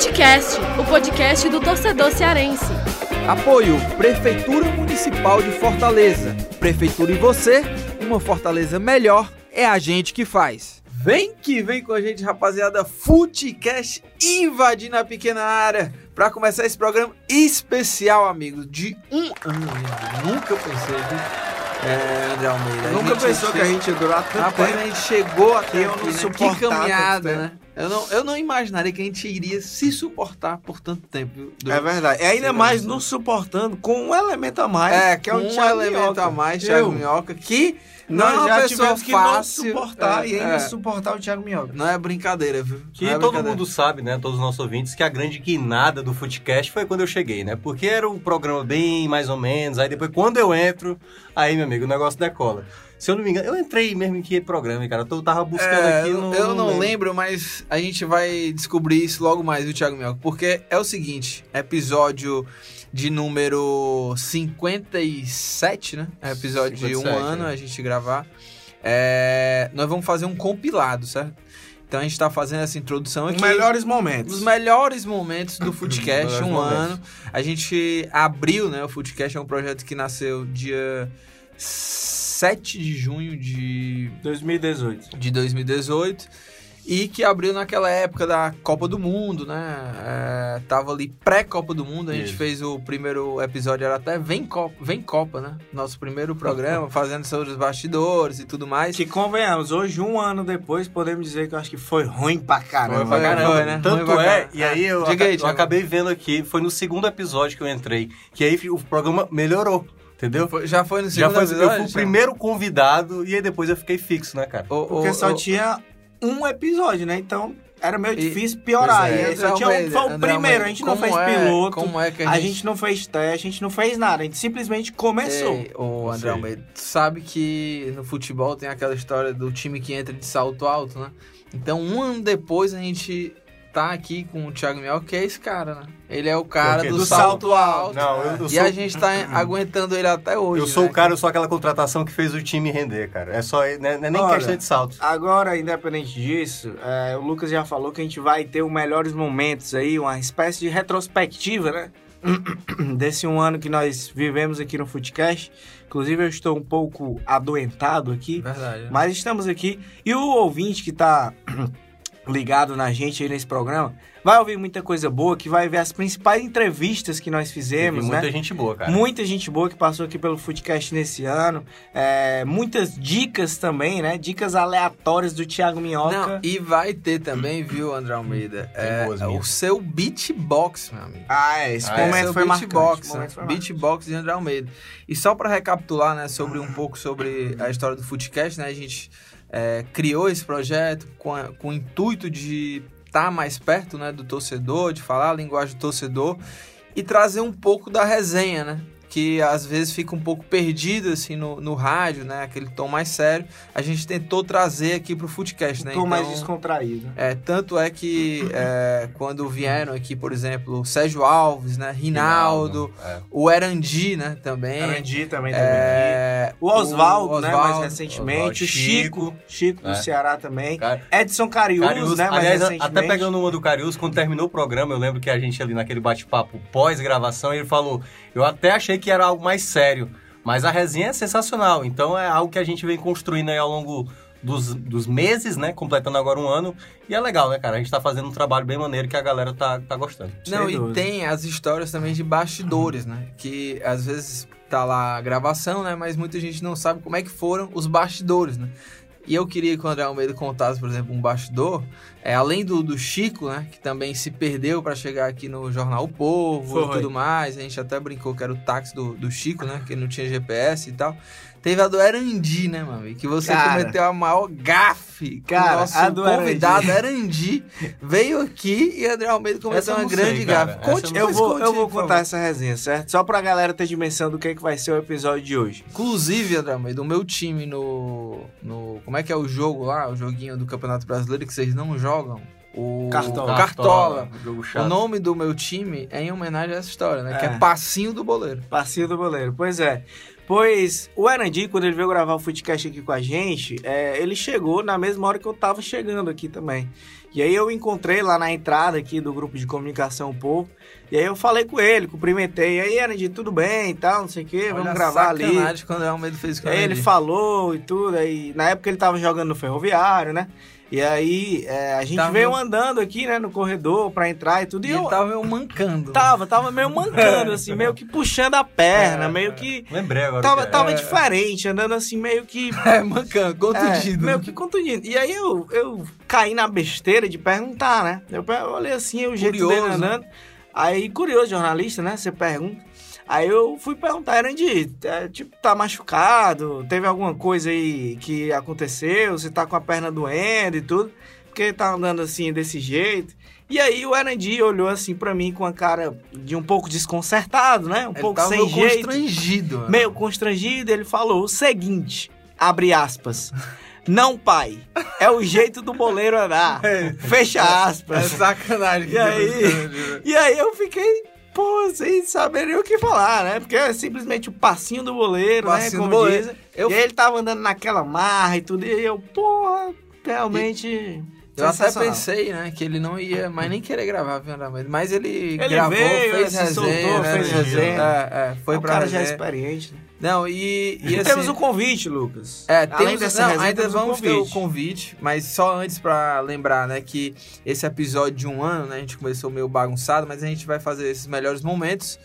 Futecast, o podcast do torcedor cearense. Apoio Prefeitura Municipal de Fortaleza. Prefeitura e você, uma Fortaleza melhor é a gente que faz. Vem que vem com a gente, rapaziada. Futecast invadindo a pequena área para começar esse programa especial, amigos, de um ano. Nunca pensei, viu? É, André Almeida. Nunca pensou que a gente ia durar tanto Rapaz, tempo. a gente chegou até eu aqui, não né? Que caminhada, né? Eu não, eu não imaginaria que a gente iria se suportar por tanto tempo. É verdade. E ainda mais nos suportando com um elemento a mais. É, que é o um Thiago elemento Minhoca. a mais, Thiago Eu. Minhoca, que não Nós é uma já pessoa tivemos que fácil. não suportar é, e ainda é. suportar o Thiago Minhoca. Não é brincadeira, viu? Que é todo mundo sabe, né? Todos os nossos ouvintes, que a grande guinada do Footcast foi quando eu cheguei, né? Porque era um programa bem mais ou menos. Aí depois, quando eu entro, aí, meu amigo, o negócio decola. Se eu não me engano, eu entrei mesmo em que programa, cara. Eu tava buscando É, aqui eu, no. eu não lembro, mas a gente vai descobrir isso logo mais, viu, Thiago Minhoca? Porque é o seguinte, episódio de número 57, né? É episódio de um 57, ano é. a gente gravar. É, nós vamos fazer um compilado, certo? Então a gente tá fazendo essa introdução Os aqui. melhores momentos. Os melhores momentos do Melhores um momentos. ano. A gente abriu, né? O Footcast é um projeto que nasceu dia 7 de junho de 2018. de 2018 e que abriu naquela época da Copa do Mundo, né? É, tava ali pré-Copa do Mundo, a gente Isso. fez o primeiro episódio, era até Vem Copa, Vem Copa, né? Nosso primeiro programa, fazendo sobre os bastidores e tudo mais. Que convenhamos, hoje, um ano depois, podemos dizer que eu acho que foi ruim pra caramba. Foi pra caramba, Foi, né? Tanto é, e aí eu, Diga aca- aí, eu acabei vendo aqui, foi no segundo episódio que eu entrei, que aí o programa melhorou, entendeu? Foi- já foi no Já segundo foi, episódio? eu fui o primeiro convidado e aí depois eu fiquei fixo, né, cara? O- Porque o- só o- tinha um episódio, né? Então era meio E- difícil piorar. Pois é. E só tinha um, foi o André primeiro, a gente não fez é- piloto. Como é que A gente não fez teste, a gente não fez nada, a gente simplesmente começou. Ei, ô André. Almeida, tu sabe que no futebol tem aquela história do time que entra de salto alto, né? Então, um ano depois, a gente tá aqui com o Thiago Miel, que é esse cara, né? Ele é o cara do, Do salto, alto. Não, eu, eu e sou, a gente tá aguentando ele até hoje. eu sou né? o cara, eu sou aquela contratação que fez o time render, cara. É só, não é, não é nem Olha, questão de salto. Agora, independente disso, é, o Lucas já falou que a gente vai ter os melhores momentos aí, uma espécie de retrospectiva, né? Desse um ano que nós vivemos aqui no Footcast. Inclusive, eu estou um pouco adoentado aqui, Verdade. né? mas estamos aqui. E o ouvinte que tá ligado na gente aí nesse programa vai ouvir muita coisa boa, que vai ver as principais entrevistas que nós fizemos, Teve muita né? gente boa, cara. Muita gente boa que passou aqui pelo Footcast nesse ano. É, muitas dicas também, né? Dicas aleatórias do Thiago Minhoca. Não, e vai ter também, viu, André Almeida? É, boas o seu beatbox, meu amigo. Ah, é. Esse Ah, é. momento Seu foi marcante. beatbox, né? momento foi marcante. Beatbox de André Almeida. E só para recapitular, né, sobre um pouco sobre a história do Footcast, né, a gente é, criou esse projeto com, a- com o intuito de estar mais perto, né, do torcedor, de falar a linguagem do torcedor e trazer um pouco da resenha, né? Que às vezes fica um pouco perdido assim no, no rádio, né? Aquele tom mais sério. A gente tentou trazer aqui pro Footcast, né? Tô mais Então, descontraído. é, tanto é que é, quando vieram aqui, por exemplo, o Sérgio Alves, né? Rinaldo, É. o Erandi, né? Também. Arandi também. É, O Oswaldo, né? Mais recentemente. O Chico. Chico do É. Ceará também. Cara, Edson Carius, Carius, né? Mais aliás, recentemente. até pegando uma do Carius, quando terminou o programa, eu lembro que a gente ali naquele bate-papo pós-gravação, ele falou, eu até achei que era algo mais sério, mas a resenha é sensacional, então é algo que a gente vem construindo aí ao longo dos, dos meses, né, completando agora um ano, e é legal, né, cara, a gente tá fazendo um trabalho bem maneiro que a galera tá, tá gostando. Não, Sem e tem as histórias também de bastidores, né? Que às vezes tá lá a gravação, né? Mas muita gente não sabe como é que foram os bastidores, né? E eu queria que o André Almeida contasse, por exemplo, um bastidor, é, além do, do Chico, né? Que também se perdeu para chegar aqui no Jornal O Povo e Foi. tudo mais. A gente até brincou que era o táxi do, do Chico, né? Que não tinha GPS e tal. Teve a do Erandi, né, mano? Que você Cara. cometeu a maior gafe. Cara, o nosso a do convidado Erandi veio aqui e André Almeida cometeu uma sei, grande cara. gafe. Conte, eu vou, conte eu vou contar favor. essa resenha, certo? Só pra galera ter dimensão do que, é que vai ser o episódio de hoje. Inclusive, André Almeida, o meu time no, no. Como é que é o jogo lá? O joguinho do Campeonato Brasileiro que vocês não jogam? O Cartola. Cartola. Jogo O nome do meu time é em homenagem a essa história, né? Que é É. Passinho do Boleiro. Passinho do goleiro. Pois é. Pois o Erandi, quando ele veio gravar o Footcast aqui com a gente, é, ele chegou na mesma hora que eu tava chegando aqui também. E aí eu encontrei lá na entrada aqui do grupo de comunicação Povo. E aí eu falei com ele, cumprimentei. E aí, Erandi, tudo bem e tal, não sei o quê, vamos Olha a gravar ali. quando é Almeida fez isso com Aí ele Andy. falou e tudo, aí na época ele tava jogando no ferroviário, né? E aí é, a gente Tava- veio andando aqui, né, no corredor pra entrar e tudo. E E, eu tava meio mancando. tava, tava meio mancando, assim, meio que puxando a perna, É, meio que. Lembrei agora. Tava, que é. tava diferente, andando assim, meio que. É, mancando, contundido. É, meio que contundido. E aí eu, eu caí na besteira de perguntar, né? Eu, olhei assim, o jeito Curioso, dele andando. Aí, curioso, jornalista, né? Você pergunta. Aí eu fui perguntar, Erandi, é, tipo, tá machucado? Teve alguma coisa aí que aconteceu? Você tá com a perna doendo e tudo? Porque tá andando assim, desse jeito? E aí o Erandi olhou assim pra mim com a cara de um pouco desconcertado, né? Um Ele pouco sem meio jeito constrangido. mano. meio constrangido, ele falou o seguinte, abre aspas, não pai, é o jeito do boleiro andar, fecha É aspas. sacanagem. que E aí? constrangido. E aí eu fiquei, pô, sem saber nem o que falar, né? Porque é simplesmente o passinho do boleiro, Passinho né? do Como boleiro. dizem. Eu- E ele tava andando naquela marra e tudo, e eu, porra, realmente... Eu até pensei, né, que ele não ia mais nem querer gravar, viu? Mas ele, Ele gravou, veio, fez se resenha, soltou, né, fez resenha. É, é, foi o pra cara já é resenha. experiente, né? Não, e, e, assim, temos o convite, Lucas. É, Além temos, dessa não, ainda temos um vamos ter o convite. mas só antes pra lembrar, né, que esse episódio de um ano, né, a gente começou meio bagunçado, mas a gente vai fazer esses melhores momentos,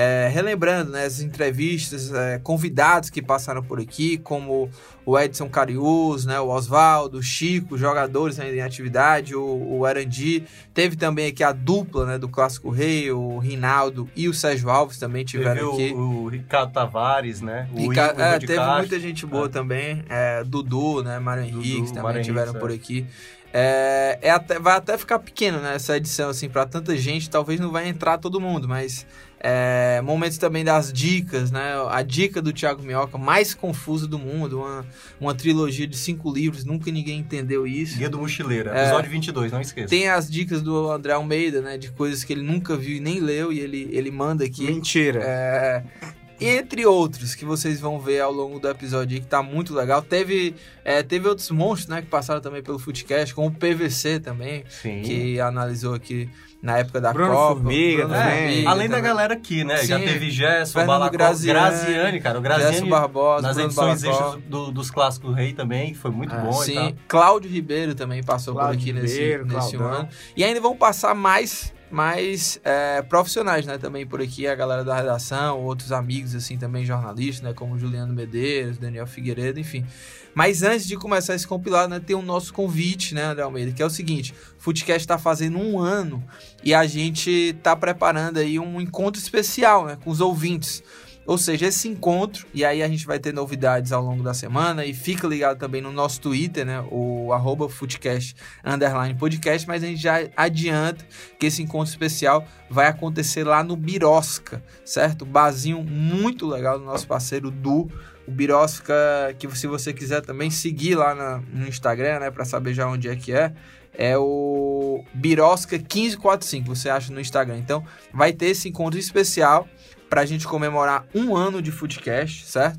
é, relembrando, né, as entrevistas, é, convidados que passaram por aqui, como o Edson Carius, né, o Oswaldo, o Chico, jogadores ainda em atividade, o, o Arandi, teve também aqui a dupla, né, do Clássico Rei, o Rinaldo e o Sérgio Alves também Teve tiveram aqui. o, o Ricardo Tavares, né? O Rica- Igor é, teve Castro. muita gente boa É. também. É, Dudu, né? Mário Henrique também Mário tiveram Henriques, por é. aqui. É, é até- vai até ficar pequeno, né? Essa edição, assim, pra tanta gente. Talvez não vai entrar todo mundo, mas... é, momentos também das dicas, né? A dica do Thiago Minhoca, mais confusa do mundo. Uma, uma trilogia de cinco livros, nunca ninguém entendeu isso. Guia do Mochileiro, É. episódio 22, não esqueça. Tem as dicas do André Almeida, né? De coisas que ele nunca viu e nem leu. E ele, ele manda aqui. Mentira. É, entre outros que vocês vão ver ao longo do episódio aí, que tá muito legal. Teve, é, teve outros monstros, né, que passaram também pelo Footcast, como o PVC também, Sim. que analisou aqui na época da Bruno Copa. Formiga Bruno também. Formiga Além da galera aqui, né? Já Sim. teve Gerson, Fernando Balacó, Graziani, Graziani, cara. O Gerson Graziani Barbosa, nas Bruno edições extras do- dos clássicos Rei também, que foi muito Ah, bom e sim, tal. Cláudio Ribeiro também passou Cláudio por aqui Ribeiro, nesse, nesse Claudão. ano. E ainda vão passar mais, mais é, profissionais, né? Também por aqui, a galera da redação, outros amigos, assim, também jornalistas, né? Como Juliano Medeiros, Daniel Figueiredo, enfim. Mas antes de começar esse compilado, né? Tem o nosso convite, né, André Almeida? Que é o seguinte, o Footcast tá fazendo um ano e a gente tá preparando aí um encontro especial, né? Com os ouvintes. Ou seja, esse encontro, e aí a gente vai ter novidades ao longo da semana, e fica ligado também no nosso Twitter, né? O arroba podcast, mas a gente já adianta que esse encontro especial vai acontecer lá no Birosca, certo? Barzinho muito legal do nosso parceiro Du. O Birosca, que se você quiser também seguir lá na- no Instagram, né? Pra saber já onde é que é. É o Birosca 1545, você acha no Instagram. Então, vai ter esse encontro especial pra gente comemorar um ano de Footcast, certo?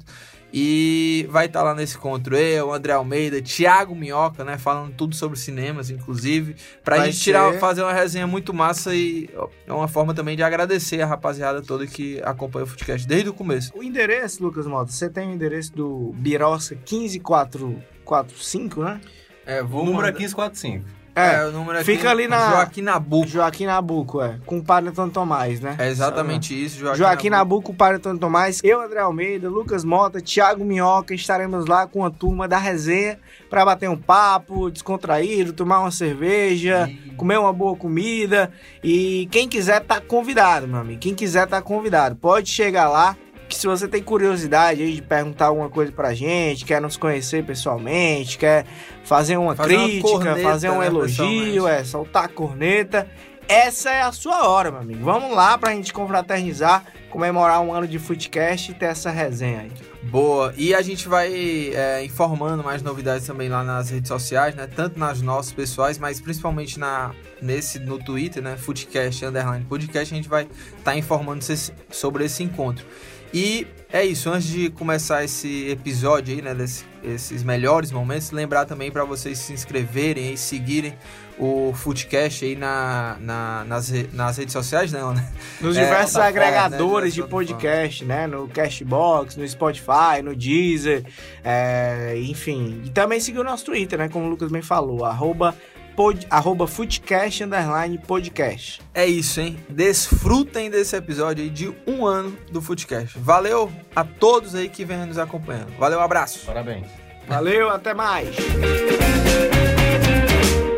E vai estar lá nesse encontro eu, André Almeida, Thiago Minhoca, né? Falando tudo sobre cinemas, inclusive. Pra Vai gente tirar, ser- fazer uma resenha muito massa e é uma forma também de agradecer a rapaziada toda que acompanha o Footcast desde o começo. O endereço, Lucas Mota, você tem o endereço do Birosca 15445, né? É, vou número mandar- 1545. É, o número aqui, Fica ali na- Joaquim Nabuco. Joaquim Nabuco, é. Com o Padre Antônio Tomás, né? É exatamente isso, Joaquim, Joaquim Nabuco, Padre Antônio Tomás, eu, André Almeida, Lucas Mota, Thiago Minhoca, estaremos lá com a turma da resenha para bater um papo, descontraído, tomar uma cerveja, comer uma boa comida. E quem quiser tá convidado, meu amigo. Quem quiser tá convidado. Pode chegar lá. Que se você tem curiosidade aí de perguntar alguma coisa pra gente, quer nos conhecer pessoalmente, quer fazer uma Fazer uma crítica, corneta, fazer um né, elogio, é, soltar a corneta, essa é a sua hora, meu amigo. Vamos lá pra gente confraternizar, comemorar um ano de Footcast e ter essa resenha aí. Boa. E a gente vai é, informando mais novidades também lá nas redes sociais, né? Tanto nas nossas pessoais, mas principalmente na, nesse, no Twitter, né? Footcast, underline podcast, a gente vai estar informando cês- sobre esse encontro. E é isso, antes de começar esse episódio aí, né, desse, esses melhores momentos, lembrar também para vocês se inscreverem e seguirem o Footcast aí na, na, nas, nas redes sociais, não, né? Nos É, diversos tá agregadores fora, né, de podcast, né? No Cashbox, no Spotify, no Deezer, é, enfim. E também seguir o nosso Twitter, né? Como o Lucas bem falou, arroba, pod, arroba Footcast, underline, podcast. É isso, hein? Desfrutem desse episódio aí de um ano do Footcast. Valeu a todos aí que vêm nos acompanhando. Valeu, um abraço. Parabéns. Valeu, até mais!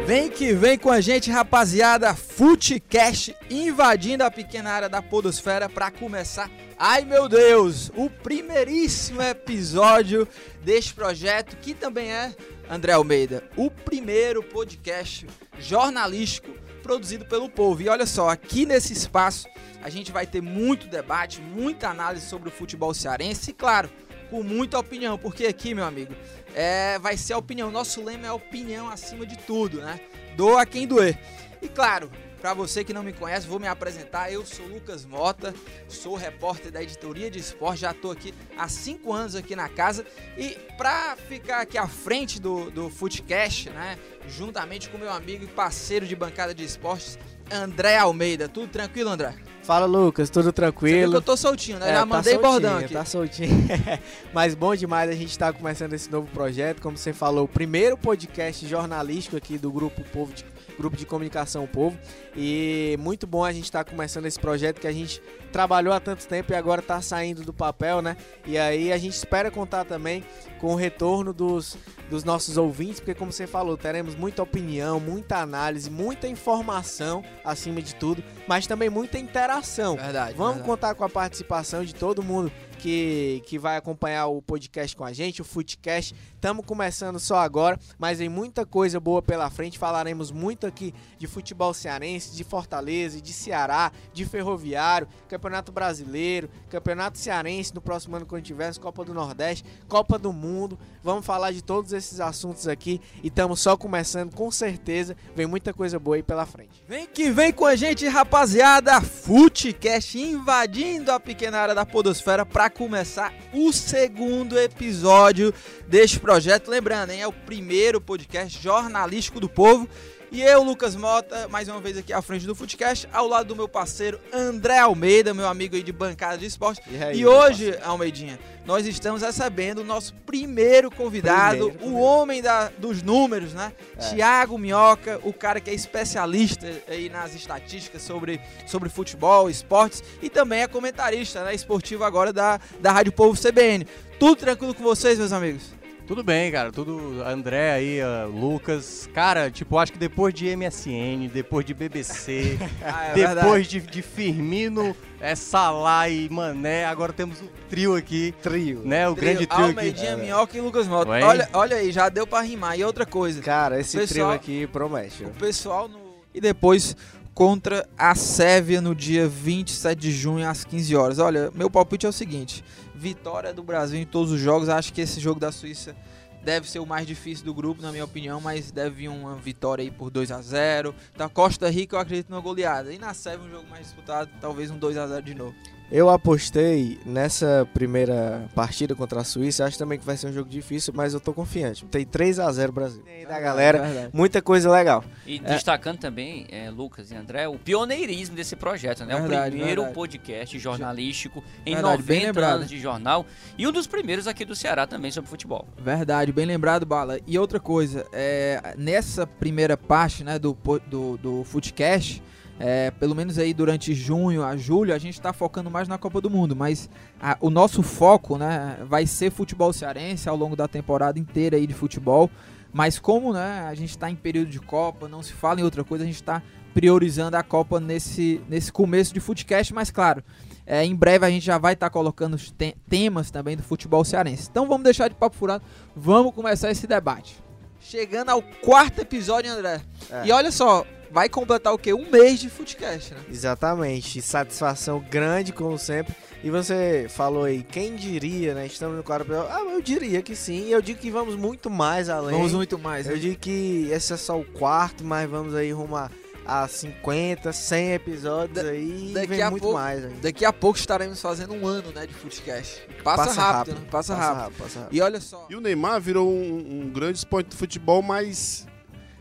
Vem que vem com a gente, rapaziada. Footcast invadindo a pequena área da Podosfera para começar. Ai meu Deus, o primeiríssimo episódio deste projeto que também é André Almeida, o primeiro podcast jornalístico produzido pelo povo. E olha só, aqui nesse espaço a gente vai ter muito debate, muita análise sobre o futebol cearense e claro, com muita opinião, porque aqui, meu amigo, é, vai ser a opinião. Nosso lema é opinião acima de tudo, né? Doa quem doer. E claro, para você que não me conhece, vou me apresentar. Eu sou Lucas Mota, sou repórter da editoria de esporte, já estou aqui há cinco anos aqui na casa. E para ficar aqui à frente do, do Footcast, né? Juntamente com meu amigo e parceiro de bancada de esportes, André Almeida. Tudo tranquilo, André? Fala, Lucas, tudo tranquilo? que eu tô soltinho, né? É, Já tá mandei soltinho, bordão aqui. Tá soltinho. Mas bom demais a gente tá começando esse novo projeto. Como você falou, o primeiro podcast jornalístico aqui do Grupo Povo de, Grupo de Comunicação Povo. E muito bom a gente estar começando esse projeto que a gente trabalhou há tanto tempo e agora tá saindo do papel, né? E aí a gente espera contar também com o retorno dos, dos nossos ouvintes, porque como você falou, teremos muita opinião, muita análise, muita informação acima de tudo, mas também muita interação. Verdade. Vamos verdade. contar com a participação de todo mundo que, que vai acompanhar o podcast com a gente, o Footcast. Estamos começando só agora, mas tem muita coisa boa pela frente. Falaremos muito aqui de futebol cearense, de Fortaleza, de Ceará, de Ferroviário, Campeonato Brasileiro, Campeonato Cearense no próximo ano quando tivermos, Copa do Nordeste, Copa do Mundo. Vamos falar de todos esses assuntos aqui e estamos só começando, com certeza. Vem muita coisa boa aí pela frente. Vem que vem com a gente, rapaziada. Footcast invadindo a pequena área da Podosfera para começar o segundo episódio deste projeto. Lembrando, hein, é o primeiro podcast jornalístico do povo. E eu, Lucas Mota, mais uma vez aqui à frente do Footcast, ao lado do meu parceiro André Almeida, meu amigo aí de bancada de esporte. E, aí, E hoje, Almeidinha, nós estamos recebendo o nosso primeiro convidado, Primeiro, o primeiro. homem da- dos números, né? É. Tiago Minhoca, o cara que é especialista aí nas estatísticas sobre, sobre futebol, esportes e também é comentarista né, esportivo agora da, da Rádio Povo CBN. Tudo tranquilo com vocês, meus amigos? Tudo bem, cara. Tudo. André aí, ah, Lucas. Cara, tipo, acho que depois de MSN, depois de BBC, Ah, é depois de, de Firmino, é, Salah e Mané, agora temos o trio aqui, Trio. né? O grande trio aqui. Almeidinha, Minhoca e Lucas Mota. Ué? Olha, olha aí, já deu pra rimar. E outra coisa, Cara, esse Pessoal- trio aqui promete. o pessoal no... E depois contra a Sérvia no dia 27 de junho às 15 horas. Olha, meu palpite é o seguinte: vitória do Brasil em todos os jogos. Acho que esse jogo da Suíça deve ser o mais difícil do grupo, na minha opinião, mas deve vir uma vitória aí por 2 a 0 Da Costa Rica eu acredito numa goleada. E na Sérvia um jogo mais disputado, talvez um 2 a 0 de novo. Eu apostei nessa primeira partida contra a Suíça. Acho também que vai ser um jogo difícil, mas eu tô confiante. Tem 3 a 0 Brasil. E aí da galera, É muita coisa legal. E destacando também, é, Lucas e André, o pioneirismo desse projeto, né? Verdade, o primeiro verdade. podcast jornalístico em Verdade, bem 90 lembrado. anos de jornal e um dos primeiros aqui do Ceará também sobre futebol. Verdade, bem lembrado, Bala. E outra coisa, é, nessa primeira parte né, do, do, do Footcast, é, pelo menos aí durante junho a julho, a gente está focando mais na Copa do Mundo, mas a- o nosso foco né, vai ser futebol cearense ao longo da temporada inteira aí de futebol. Mas como né, a gente está em período de Copa, não se fala em outra coisa, a gente está priorizando a Copa nesse, nesse começo de Footcast, mas claro, é, em breve a gente já vai estar colocando os te- temas também do futebol cearense. Então vamos deixar de papo furado, vamos começar esse debate. Chegando ao quarto episódio, André. É. E olha só, vai completar o quê? Um mês de Footcast, né? Exatamente. Satisfação grande, como sempre. E você falou aí, quem diria, né? Estamos no quarto episódio. Ah, eu diria que sim. E eu digo que vamos muito mais além. Vamos muito mais. Eu né? digo que esse é só o quarto, mas vamos aí rumar a 50, 100 episódios aí daqui e vem a muito pouco- mais ainda. Daqui a pouco estaremos fazendo um ano, né, de Footcast. Passa, rápido, né? Passa, rápido. passa rápido. E olha só, E o Neymar virou um, um grande expoente do futebol, mas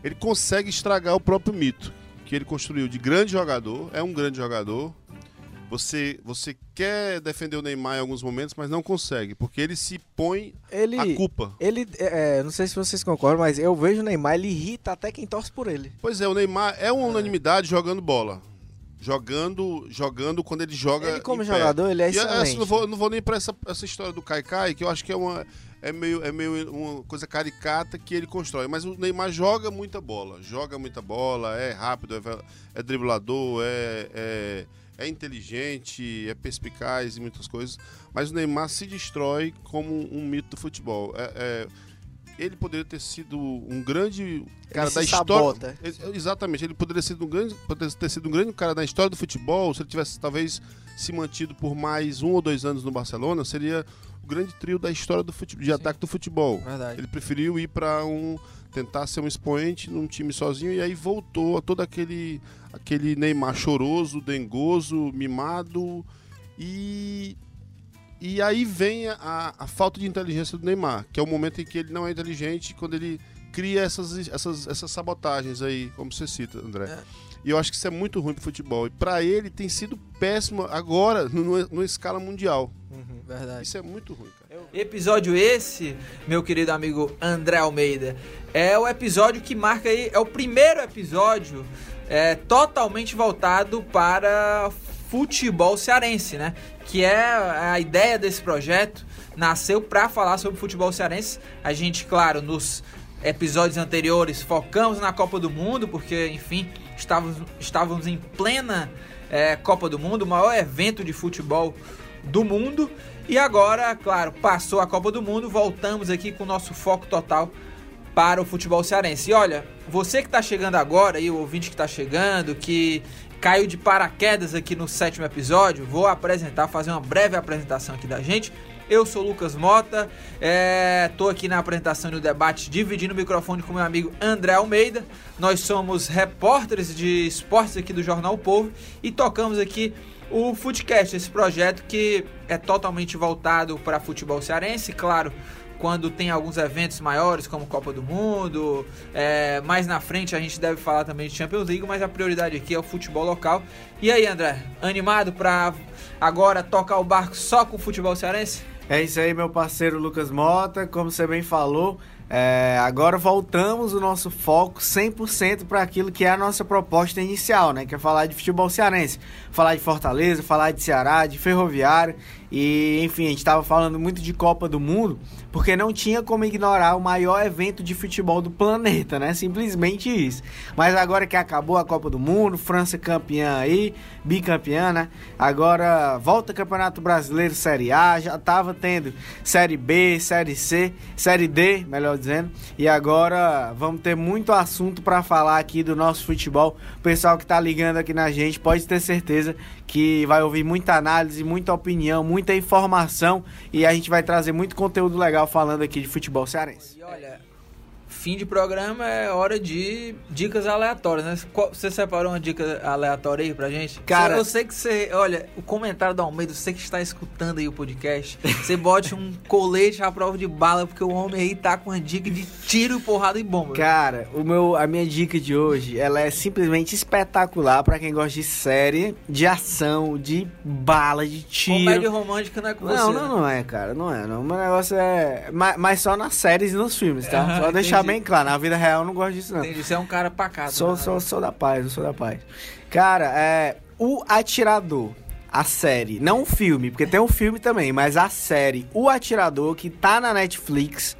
ele consegue estragar o próprio mito que ele construiu de grande jogador. É um grande jogador. Você, você quer defender o Neymar em alguns momentos, mas não consegue, porque ele se põe Ele, a culpa. ele é, não sei se vocês concordam, mas eu vejo o Neymar, ele irrita até quem torce por ele. Pois é, o Neymar é uma unanimidade jogando bola. Jogando, jogando quando ele joga. Ele como jogador, ele é E essa, excelente. não, vou, não vou nem pra essa, essa história do Kaikai, que eu acho que é uma. É meio, é meio uma coisa caricata que ele constrói. Mas o Neymar joga muita bola. Joga muita bola, é rápido, é, é driblador, é, é, é inteligente, é perspicaz e muitas coisas. Mas o Neymar se destrói como um mito do futebol. É- é, ele poderia ter sido um grande cara da história. Ex- Exatamente, ele poderia, ser um grande, poderia ter sido um grande cara da história do futebol. Se ele tivesse talvez se mantido por mais um ou dois anos no Barcelona, seria o grande trio da história do futebol, de ataque do futebol. verdade. Ele preferiu ir para um tentar ser um expoente num time sozinho e aí voltou a todo aquele aquele Neymar choroso, dengoso, mimado e e aí vem a, a falta de inteligência do Neymar, que é o momento em que ele não é inteligente quando ele cria essas, essas, essas sabotagens aí, como você cita, André. É. E eu acho que isso é muito ruim pro futebol. E para ele tem sido péssimo agora, numa, numa escala mundial. Verdade. Isso é muito ruim, cara. Episódio esse, meu querido amigo André Almeida, é o episódio que marca aí, é o primeiro episódio é, totalmente voltado para futebol cearense, né? Que é a ideia desse projeto, nasceu para falar sobre futebol cearense. A gente, claro, nos episódios anteriores focamos na Copa do Mundo, porque, enfim, estávamos, estávamos em plena é, Copa do Mundo, o maior evento de futebol do mundo. E agora, claro, passou a Copa do Mundo, voltamos aqui com o nosso foco total para o futebol cearense. E olha, você que está chegando agora, e o ouvinte que está chegando, que caiu de paraquedas aqui no sétimo episódio, vou apresentar, fazer uma breve apresentação aqui da gente. Eu sou Lucas Mota, estou aqui na apresentação no debate, dividindo o microfone com meu amigo André Almeida. Nós somos repórteres de esportes aqui do Jornal o Povo e tocamos aqui o Footcast, esse projeto que é totalmente voltado para futebol cearense, claro, quando tem alguns eventos maiores, como Copa do Mundo, é, mais na frente a gente deve falar também de Champions League, mas a prioridade aqui é o futebol local. E aí, André, animado para agora tocar o barco só com o futebol cearense? É isso aí, meu parceiro Lucas Mota. Como você bem falou, é, agora voltamos o nosso foco 100% para aquilo que é a nossa proposta inicial, né? Que é falar de futebol cearense. Falar de Fortaleza, falar de Ceará, de Ferroviário. E, enfim, a gente estava falando muito de Copa do Mundo, porque não tinha como ignorar o maior evento de futebol do planeta, né? Simplesmente isso. Mas agora que acabou a Copa do Mundo, França campeã aí, bicampeã, né? Agora volta Campeonato Brasileiro Série A, já tava tendo Série B, Série C, Série D, melhor dizendo. E agora vamos ter muito assunto para falar aqui do nosso futebol. O pessoal que tá ligando aqui na gente pode ter certeza que vai ouvir muita análise, muita opinião, muita informação e a gente vai trazer muito conteúdo legal falando aqui de futebol cearense. E olha, fim de programa é hora de dicas aleatórias, né? Você separou uma dica aleatória aí pra gente? Cara- eu sei que você, olha, o comentário do Almeida, você que está escutando aí o podcast, você bote um colete à prova de bala, porque o homem aí tá com uma dica de tiro, porrada e bomba. Cara, o meu, a minha dica de hoje, ela é simplesmente espetacular para quem gosta de série, de ação, de bala, de tiro. Comédia romântica não é com Não, você. não, né? não é, cara, não é. Não. O meu negócio é. Mas, mas só nas séries e nos filmes, tá? Aham, só deixar entendi. Bem claro, na vida real eu não gosto disso, não. Entendi, você é um cara pacato. Sou, né? sou, sou da paz, eu sou da paz. Cara, é. O Atirador, a série, não o filme, porque tem um filme também, mas a série O Atirador, que tá na Netflix.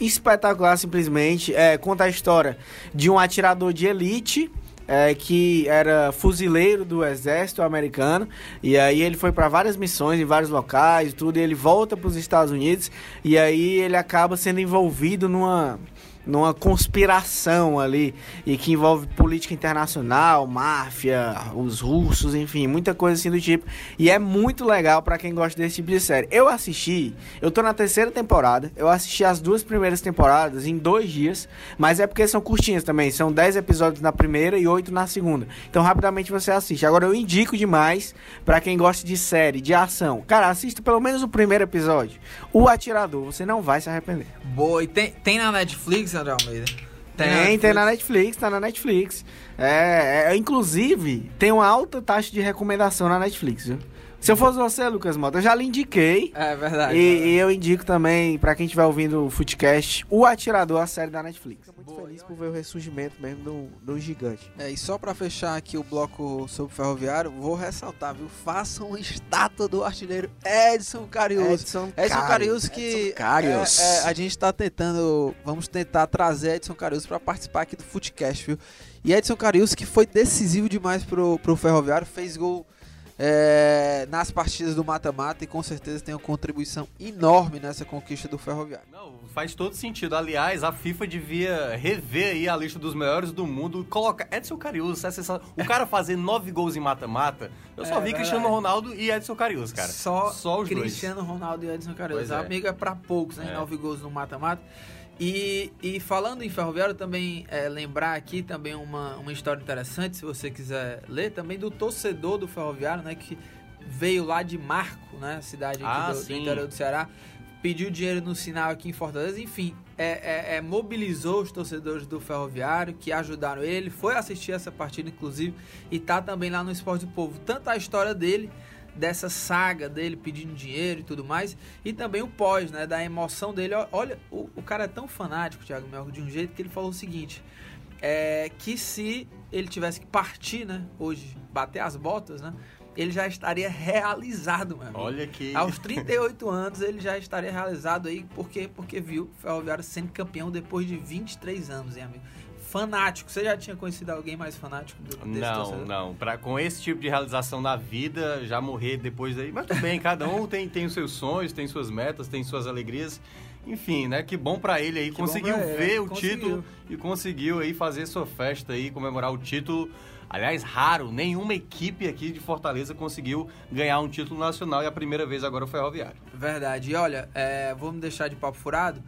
Espetacular, simplesmente. É, conta a história de um atirador de elite. é, que era fuzileiro do exército americano e aí ele foi para várias missões em vários locais e tudo e ele volta para os Estados Unidos e aí ele acaba sendo envolvido numa numa conspiração ali e que envolve política internacional, máfia, os russos, enfim, muita coisa assim do tipo. E é muito legal pra quem gosta desse tipo de série. Eu assisti, eu tô na terceira temporada, eu assisti as duas primeiras temporadas em dois dias, mas é porque são curtinhas também, são 10 episódios na primeira e 8 na segunda. Então rapidamente você assiste. Agora eu indico demais pra quem gosta de série, de ação. Cara, assista pelo menos o primeiro episódio. O Atirador, você não vai se arrepender. Boa, e tem, tem na Netflix, Almeida? Tem, tem na Netflix, tá na Netflix. É, é, inclusive, tem uma alta taxa de recomendação na Netflix, viu? Se eu fosse você, Lucas Mota, eu já lhe indiquei. É verdade. E, e eu indico também, pra quem estiver ouvindo o Footcast, O Atirador, a série da Netflix. Tô muito feliz por ver o ressurgimento mesmo do, do gigante. É, e só pra fechar aqui o bloco sobre ferroviário, vou ressaltar, viu? Façam uma estátua do artilheiro Edson Cariuso. Edson, Edson Cariuso que Edson Carius. é, é, a gente tá tentando, vamos tentar trazer Edson Cariuso pra participar aqui do Footcast, viu? E Edson Cariuso que foi decisivo demais pro, pro Ferroviário, fez gol é, nas partidas do mata-mata e com certeza tem uma contribuição enorme nessa conquista do Ferroviário. Não, faz todo sentido. Aliás, a FIFA devia rever aí a lista dos melhores do mundo. Coloca Edson Cariuso, é. O cara fazer nove gols em mata-mata. Eu só É, vi verdade. Cristiano Ronaldo e Edson Cariuso, cara. Só, Só os dois. Cristiano Ronaldo e Edson Cariuso. Pois é. Amigo é pra poucos, né? É. Nove gols no mata-mata. E, e falando em Ferroviário, também é, lembrar aqui também uma, uma história interessante, se você quiser ler, também do torcedor do Ferroviário, né? Que veio lá de Marco, né? Cidade aqui Ah, do, do interior do Ceará. Pediu dinheiro no sinal aqui em Fortaleza, enfim, é, é- é, mobilizou os torcedores do Ferroviário que ajudaram ele, foi assistir essa partida, inclusive, e tá também lá no Esporte do Povo. Tanto a história dele, dessa saga dele pedindo dinheiro e tudo mais, e também o pós, né, da emoção dele. Olha, o, o cara é tão fanático, Thiago Melco, de um jeito que ele falou o seguinte, é que se ele tivesse que partir, né, hoje, bater as botas, né, ele já estaria realizado, meu amigo. Olha que. Aos 38 anos ele já estaria realizado aí, porque porque viu o Ferroviário sendo campeão depois de 23 anos, hein, amigo? Fanático. Você já tinha conhecido alguém mais fanático do, desse Não, torcedor? não. Pra, com esse tipo de realização na vida, já morrer depois daí. Mas tudo bem, cada um tem, tem os seus sonhos, tem suas metas, tem suas alegrias. Enfim, né? Que bom pra ele aí. Que conseguiu ele, ver o conseguiu. título e conseguiu aí fazer sua festa aí, comemorar o título. Aliás, raro, nenhuma equipe aqui de Fortaleza conseguiu ganhar um título nacional e a primeira vez agora o Ferroviário. Verdade. E olha, é, vamos deixar de papo furado.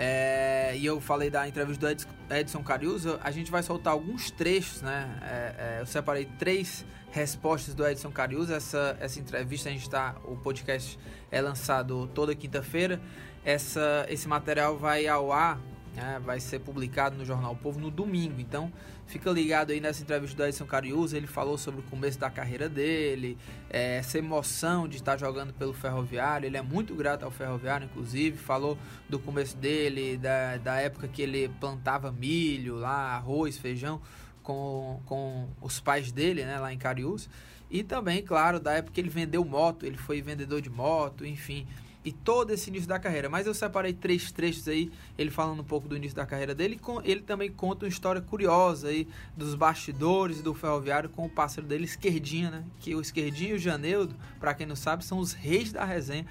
É, e eu falei da entrevista do Edson, Cariuso. A gente vai soltar alguns trechos, né? É, é, eu separei três respostas do Edson Cariuso. Essa, essa entrevista a gente está. O podcast é lançado toda quinta-feira. Essa, esse material vai ao ar, né, vai ser publicado no Jornal o Povo no domingo. Então, fica ligado aí nessa entrevista do Edson Cariuso. Ele falou sobre o começo da carreira dele, é, essa emoção de estar jogando pelo Ferroviário. Ele é muito grato ao Ferroviário, inclusive. Falou do começo dele, da, da época que ele plantava milho lá, arroz, feijão com, com os pais dele, né, lá em Cariús. E também, claro, da época que ele vendeu moto, ele foi vendedor de moto, enfim. E todo esse início da carreira. Mas eu separei três trechos aí, ele falando um pouco do início da carreira dele. e Ele também conta uma história curiosa aí dos bastidores do ferroviário com o parceiro dele, Esquerdinha, né? Que o Esquerdinha e o Janeudo, pra quem não sabe, são os reis da resenha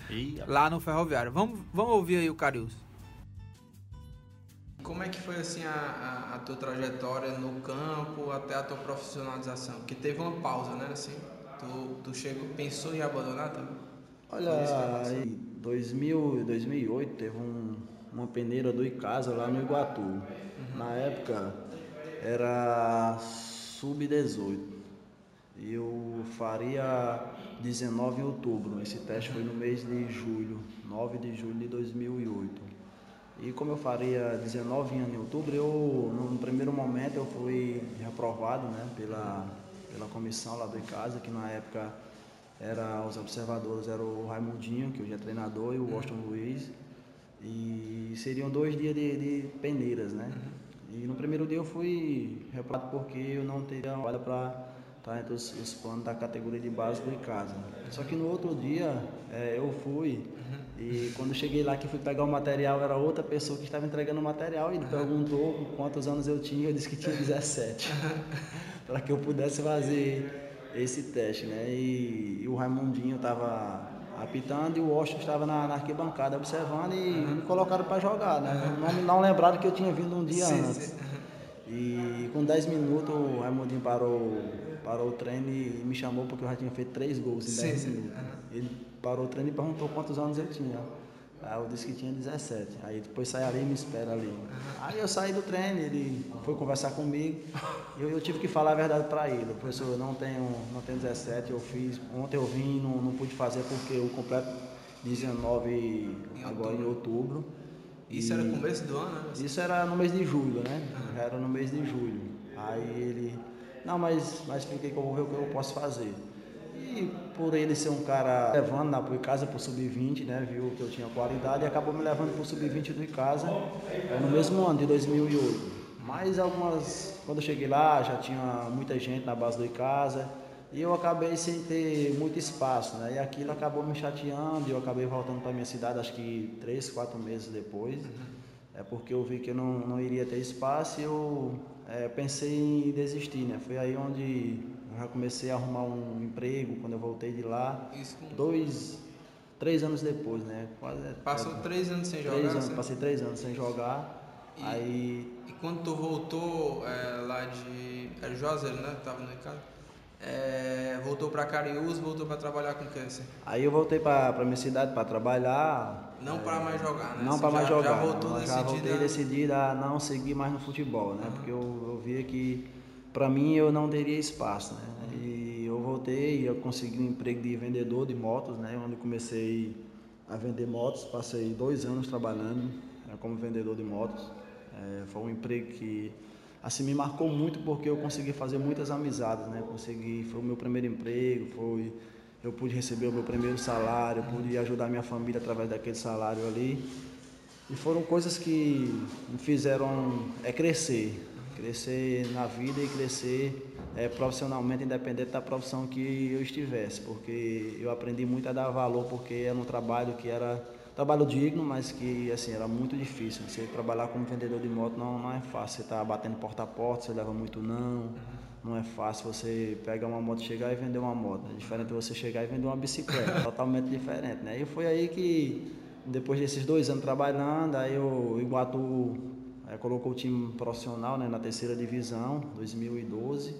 lá no ferroviário. Vamos, vamos ouvir aí o Cariús. Como é que foi assim a, a, a tua trajetória no campo até a tua profissionalização? Porque teve uma pausa, né? Assim, tu, tu chegou, pensou em abandonar também? Olha, em 2000, 2008 teve um- uma peneira do Icasa lá no Iguatu. Na época era sub-18. E eu faria 19 em outubro. Esse teste foi no mês de julho, 9 de julho de 2008. E como eu faria 19 anos em outubro, eu no primeiro momento eu fui reprovado né, pela, pela comissão lá do ICASA, que na época era os observadores era o Raimundinho, que hoje é treinador, e o Washington Luiz. E seriam dois dias de, de peneiras, né? E no primeiro dia eu fui reprovado porque eu não teria vaga para estar entre os, os planos da categoria de base do ICASA. Só que no outro dia eh, eu fui e quando eu cheguei lá que fui pegar o material, era outra pessoa que estava entregando o material e ele perguntou quantos anos eu tinha, eu disse que tinha 17. para que eu pudesse fazer esse teste, né? E, e o Raimundinho estava apitando e o Washington estava na, na arquibancada observando e me colocaram para jogar, né? Não, não lembraram que eu tinha vindo um dia Sim, antes. sim. E com 10 minutos o Raimundinho parou, parou o treino e me chamou porque eu já tinha feito 3 gols em Sim, 10 sim. minutos. Ele parou o treino e perguntou quantos anos eu tinha. Aí eu disse que tinha 17. Aí depois sai ali e me espera ali. Aí eu saí do treino, ele foi conversar comigo. E eu, eu tive que falar a verdade para ele. Professor, eu não tenho, não tenho 17, eu fiz. Ontem eu vim, não, não pude fazer porque eu completo 19 agora em outubro. Isso era começo do ano, né? Isso era no mês de julho, né? Já era no mês de julho. Aí ele, não, mas, mas expliquei que eu vou ver o que eu posso fazer. Por ele ser um cara levando na pro casa pro sub-20, né? Viu que eu tinha qualidade e acabou me levando pro sub-20 do Icasa é, no mesmo ano, de 2008. Mas algumas, quando eu cheguei lá, já tinha muita gente na base do Icasa. E eu acabei sem ter muito espaço, né? E aquilo acabou me chateando e eu acabei voltando para minha cidade, acho que três, quatro meses depois. É porque eu vi que eu não, não iria ter espaço e eu é, pensei em desistir, né? Foi aí onde já comecei a arrumar um emprego, quando eu voltei de lá. Isso com- Dois, três anos depois, né? Quase, Passou é, três anos sem três jogar. anos, assim? passei três anos sem jogar. E- Aí E quando tu voltou é, lá de. Era Juazeiro, né? Tava no Icasa. É, voltou pra Cariús, voltou pra trabalhar com o que assim? Aí eu voltei para pra minha cidade para trabalhar. Não pra mais jogar, né? Não Assim, para mais já- jogar. Já voltou não, já voltei decidido a não seguir mais no futebol, né? Porque eu, eu via que para mim eu não teria espaço, né? E eu voltei e eu consegui um emprego de vendedor de motos, né? Onde comecei a vender motos. Passei dois anos trabalhando né, como vendedor de motos. É, foi um emprego que assim me marcou muito porque eu consegui fazer muitas amizades, né? Consegui, foi o meu primeiro emprego, foi eu pude receber o meu primeiro salário, pude ajudar minha família através daquele salário ali. E foram coisas que me fizeram é crescer, crescer na vida e crescer é, profissionalmente, independente da profissão que eu estivesse, porque eu aprendi muito a dar valor, porque era um trabalho que era trabalho digno, mas que assim era muito difícil. Você trabalhar como vendedor de moto não, não é fácil. Você está batendo porta a porta, você leva muito não. Não é fácil você pegar uma moto, chegar e vender uma moto. É diferente de você chegar e vender uma bicicleta, totalmente diferente, né? E foi aí que depois desses dois anos trabalhando, aí o Iguatu eh, colocou o time profissional né, na terceira divisão, 2012.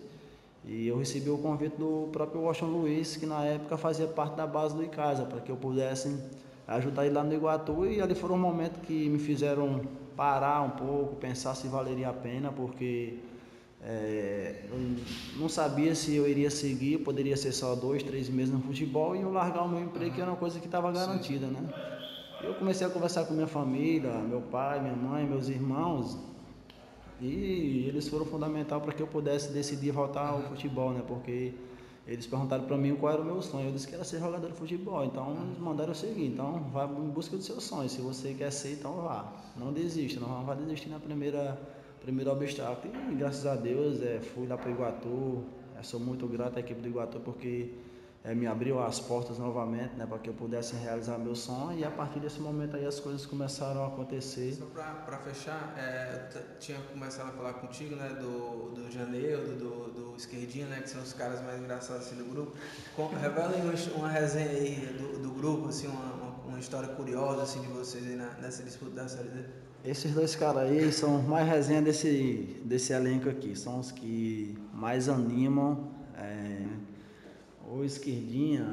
E eu recebi o convite do próprio Washington Luiz, que na época fazia parte da base do Icasa, para que eu pudesse ajudar ele lá no Iguatu. E ali foram um momento que me fizeram parar um pouco, pensar se valeria a pena, porque é, eu não sabia se eu iria seguir, poderia ser só dois, três meses no futebol e eu largar o meu emprego, que era uma coisa que estava garantida, né? Eu comecei a conversar com minha família, meu pai, minha mãe, meus irmãos, e eles foram fundamental para que eu pudesse decidir voltar ao futebol, né? Porque eles perguntaram para mim qual era o meu sonho. Eu disse que era ser jogador de futebol. Então eles mandaram eu seguir. Então vá em busca do seu sonho. Se você quer ser, então vá. Não desista, não vai desistir na primeira primeiro obstáculo. E graças a Deus é, fui lá para o Iguatu. É, sou muito grato à equipe do Iguatu porque é, me abriu as portas novamente, né, para que eu pudesse realizar meu sonho. E a partir desse momento aí as coisas começaram a acontecer. Só pra fechar, é, tinha começado a falar contigo, né, do, do Janeiro, do, do Esquerdinha, né, que são os caras mais engraçados assim do grupo. Com, revelem uma, his- uma resenha aí do, do grupo, assim, uma, uma, uma história curiosa, assim, de vocês aí na, nessa disputa da Série D. Esses dois caras aí são mais resenha desse, desse elenco aqui. São os que mais animam. O Esquerdinha,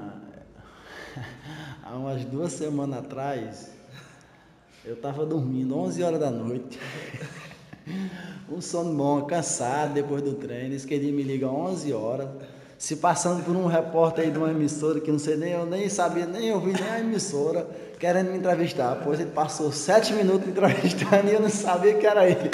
há umas duas semanas atrás, eu tava dormindo 11 horas da noite. Um sono bom, cansado depois do treino. Esquerdinha me liga 11 horas. Se passando por um repórter aí de uma emissora que não sei nem, eu nem sabia, nem ouvi nem a emissora, querendo me entrevistar. Pois ele passou sete minutos me entrevistando e eu não sabia que era ele.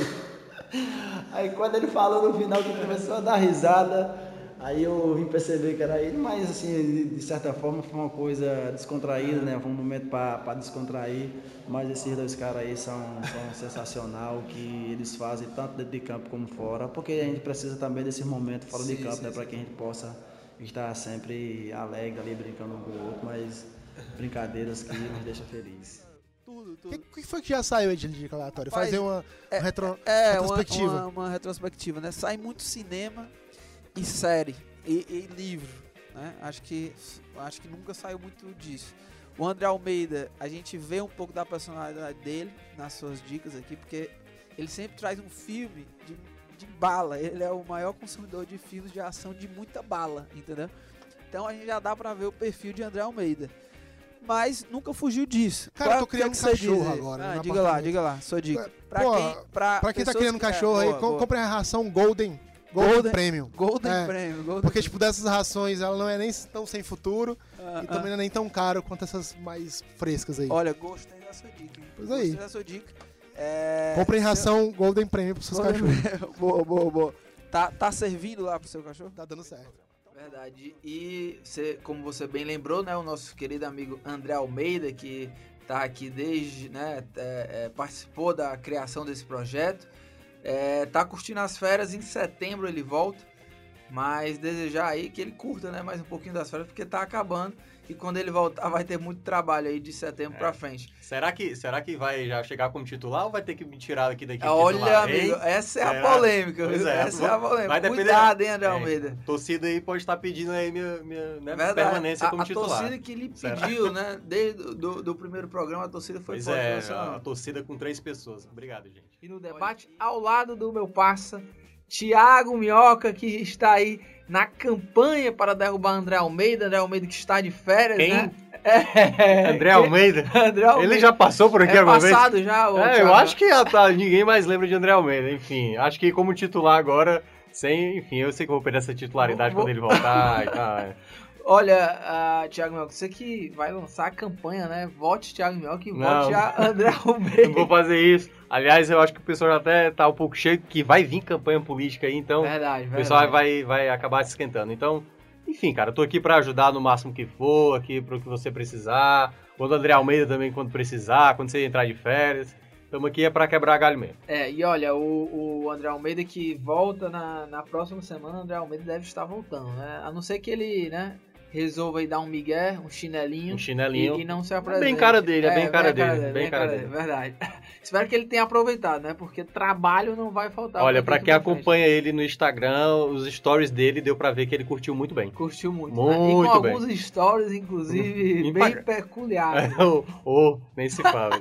Aí quando ele falou no final que começou a dar risada, aí eu vim perceber que era ele, mas assim, de, de certa forma foi uma coisa descontraída, né? Foi um momento para descontrair. Mas esses dois caras aí são, são sensacional, o que eles fazem tanto dentro de campo como fora, porque a gente precisa também desse momento fora de Sim, campo, sim, né? Para que a gente possa estar sempre alegre ali, brincando um com o outro, mas brincadeiras que nos deixam felizes. O que, que foi que já saiu aí de de? Rapaz, Fazer uma é- retro- É, uma, retrospectiva. uma, uma retrospectiva, né? Sai muito cinema e série e, e livro, né? Acho que acho que nunca saiu muito disso. O André Almeida, a gente vê um pouco da personalidade dele nas suas dicas aqui, porque ele sempre traz um filme de, de bala. Ele é o maior consumidor de filmes de ação de muita bala, entendeu? Então a gente já dá pra ver o perfil de André Almeida. Mas nunca fugiu disso. Cara, eu tô é criando que um diz cachorro agora, Ah, no diga lá, diga lá, sua dica. Pra Pô, quem, pra Pra quem tá criando que- é, cachorro aí, boa, com- boa. compre a ração Golden. Golden, Golden- Premium. Golden É, Premium, Golden Porque, tipo, dessas rações, ela não é nem tão sem futuro Ah, e ah. também não é nem tão caro quanto essas mais frescas aí. Olha, gostei da sua dica. hein? Pois gostei aí. da sua dica. É, Comprem ração Golden Premium pros seus Golden cachorros. boa, boa, boa. Tá, tá servindo lá pro seu cachorro? Tá dando certo. Verdade. E você, como você bem lembrou, né, o nosso querido amigo André Almeida, que tá aqui desde, né, é, é, participou da criação desse projeto, é, tá curtindo as férias, em setembro ele volta, mas desejar aí que ele curta, né, mais um pouquinho das férias, porque tá acabando e quando ele voltar vai ter muito trabalho aí de setembro pra frente. Será que, será que vai já chegar como titular ou vai ter que me tirar aqui daqui? Olha, titular, amigo, hein? essa é a Será? polêmica, Pois é, essa é a polêmica. vai depender- Cuidado, hein, André É, Almeida. torcida aí pode estar pedindo aí minha, minha né, Verdade. permanência a, como a titular. torcida que lhe Será? pediu, né? Desde o do, do primeiro programa, a torcida foi Pois forte. é, não. a torcida com três pessoas. Obrigado, gente. E no debate, ao lado do meu parça, Tiago Minhoca, que está aí na campanha para derrubar André Almeida. André Almeida que está de férias, Quem? né? É, André Almeida? André Almeida. Ele já passou por aqui é alguma vez? passado já, ô, É, Thiago? eu acho que já tá, ninguém mais lembra de André Almeida. Enfim, acho que como titular agora, sem, enfim, eu sei que eu vou perder essa titularidade Vou- quando ele voltar e tal. Olha, ah, Thiago Minhoca, você que vai lançar a campanha, né? Vote Thiago Minhoca e Não. vote a André Almeida. Não vou fazer isso. Aliás, eu acho que o pessoal já até tá um pouco cheio que vai vir campanha política aí, então Verdade, o pessoal verdade. vai, vai acabar se esquentando. Então, enfim, cara, eu tô aqui pra ajudar no máximo que for, aqui pro que você precisar. Quando o André Almeida também, quando precisar, quando você entrar de férias. Estamos aqui é pra quebrar galho mesmo. É, e olha, o, o André Almeida que volta na, na próxima semana, o André Almeida deve estar voltando, né? A não ser que ele, né, resolva aí dar um migué, um chinelinho. Um chinelinho. E, e não se É apresente. bem cara dele, é bem cara dele, bem bem cara dele. Verdade. Espero que ele tenha aproveitado, né? Porque trabalho não vai faltar. Olha, pra daqui quem frente. acompanha ele no Instagram, os stories dele deu pra ver que ele curtiu muito bem. Curtiu muito, Muito né? E com bem. alguns stories, inclusive, bem peculiares. Ô, ô, nem se fala.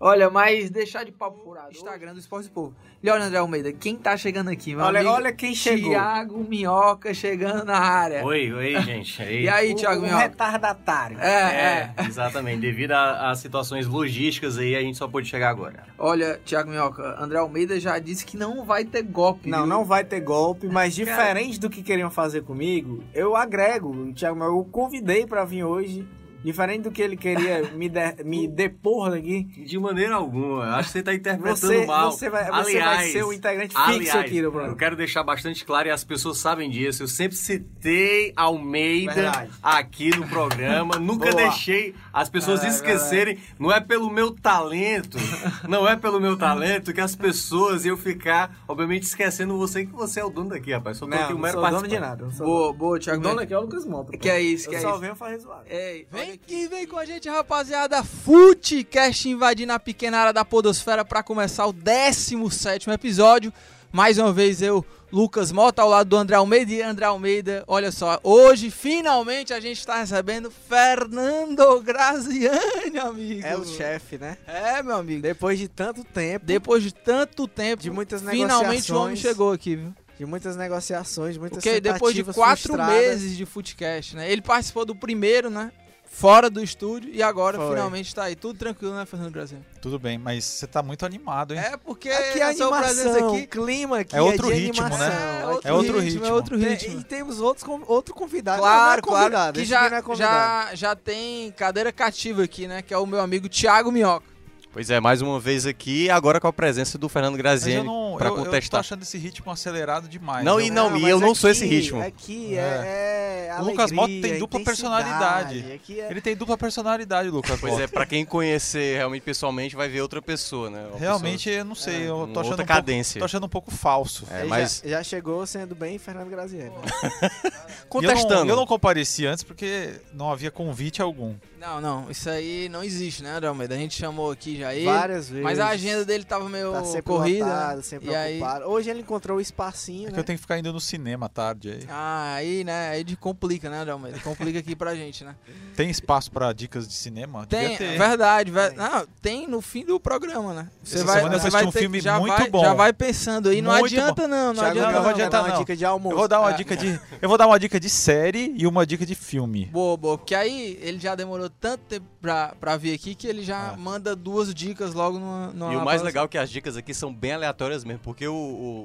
Olha, mas deixar de papo furado. Instagram do Esporte Povo. E olha, André Almeida, quem tá chegando aqui? Meu Olha- amigo olha quem chegou. Thiago Minhoca chegando na área. Oi, oi, gente. E aí, Thiago o Minhoca? retardatário. É, é. exatamente. Devido às situações logísticas aí, a gente só pôde chegar agora. Olha, Thiago Minhoca, André Almeida já disse que não vai ter golpe. Não, viu? não vai ter golpe, mas diferente do que queriam fazer comigo, eu agrego. O Thiago, Mel, eu convidei pra vir hoje. Diferente do que ele queria me, de- me depor daqui. De maneira alguma. Acho que você tá interpretando Você, mal. você, vai, você vai ser o integrante fixo aliás, aqui do Eu programa. quero deixar bastante claro e as pessoas sabem disso. Eu sempre citei Almeida Verdade. aqui no programa. Nunca Boa. deixei as pessoas É, esquecerem. Não é pelo meu talento, não é pelo meu talento que as pessoas iam ficar, obviamente, esquecendo você que você é o dono daqui, rapaz. Só tô Não, aqui não mero sou dono de nada. não sou Boa, boa, O Thiago dono aqui é o Lucas Mota. Que é isso, que eu é só isso. venho fazer zoado. Ei, olha Vem aqui. que vem com a gente, rapaziada. Futecast invadindo a pequena área da Podosfera para começar o 17 episódio. Mais uma vez eu, Lucas Mota, ao lado do André Almeida. E André Almeida, olha só, hoje finalmente a gente está recebendo Fernando Graziani, amigo. É o chefe, né? É, meu amigo. Depois de tanto tempo, Depois de tanto tempo, de muitas finalmente o homem negociações, chegou aqui, viu? de muitas negociações, muitas Porque depois de quatro frustradas. meses de Footcast, né? Ele participou do primeiro, né? Fora do estúdio e agora Foi. finalmente tá aí. Tudo tranquilo, né, Fernando Graziani? Tudo bem, mas você tá muito animado, hein? É porque Aqui a a presença animação, aqui o clima aqui É outro de ritmo, animação. né? Aqui- É outro ritmo. É outro ritmo. E temos outros, outro convidado. Claro, não, não é claro. convidado, Que esse aqui já, é convidado. já, já tem cadeira cativa aqui, né? Que é o meu amigo Thiago Minhoca. Pois é, mais uma vez aqui, agora com a presença do Fernando Graziani eu não. pra eu, tô contestar. achando esse ritmo acelerado demais. Não, Eu- e não, e eu não sou esse aqui- ritmo. Aqui é, é O Lucas Mota tem dupla personalidade. Aqui é... Ele tem dupla personalidade, Lucas. Pois é, pra quem conhecer realmente pessoalmente vai ver outra pessoa, né? Uma Realmente, eu não sei. É, eu pessoa- tô achando, outra um cadência. pouco, tô achando um pouco falso. É, mas já, já chegou sendo bem Fernando Graziani. né? E eu contestando. não, eu não compareci antes porque não havia convite algum. Não, não, isso aí não existe, né, André Almeida? A gente chamou aqui já ele. Várias vezes. Mas a agenda dele tava meio tá sempre corrida. lotado, né? sempre e aí. Hoje ele encontrou o espacinho, É que né? eu tenho que ficar indo no cinema à tarde aí. ah, aí, né, aí de Aí complica, né, André Almeida? Complica aqui pra gente, né? Tem espaço pra dicas de cinema? Tem, é verdade, ver- não, tem no fim do programa, né? Você Essa vai, semana você vai um ter- filme já muito vai, bom. Já vai pensando aí, não Muito adianta bom. não, não Thiago, adianta não, não não. adianta Uma dica de almoço. Eu vou dar uma É. dica de. Eu vou dar uma dica de série e uma dica de filme. Boa, boa, porque aí ele já demorou tanto tempo pra, pra vir aqui que ele já É. manda duas dicas logo numa. numa E o mais legal é que as dicas aqui são bem aleatórias mesmo, porque o,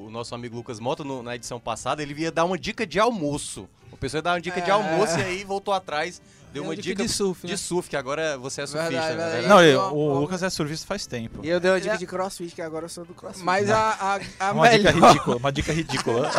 o- nosso amigo Lucas Mota, no- na edição passada, ele ia dar uma dica de almoço. O pessoal ia dar uma dica de É. almoço e aí voltou atrás, deu uma dica dica, de surf, né? de surf, que agora você é surfista, Verdade, né? verdade. Não, eu- o uma- Lucas é surfista faz tempo. E eu dei uma dica é- de crossfit, que agora eu sou do crossfit. Mas a, a, a Uma dica melhor, ridícula, uma dica ridícula.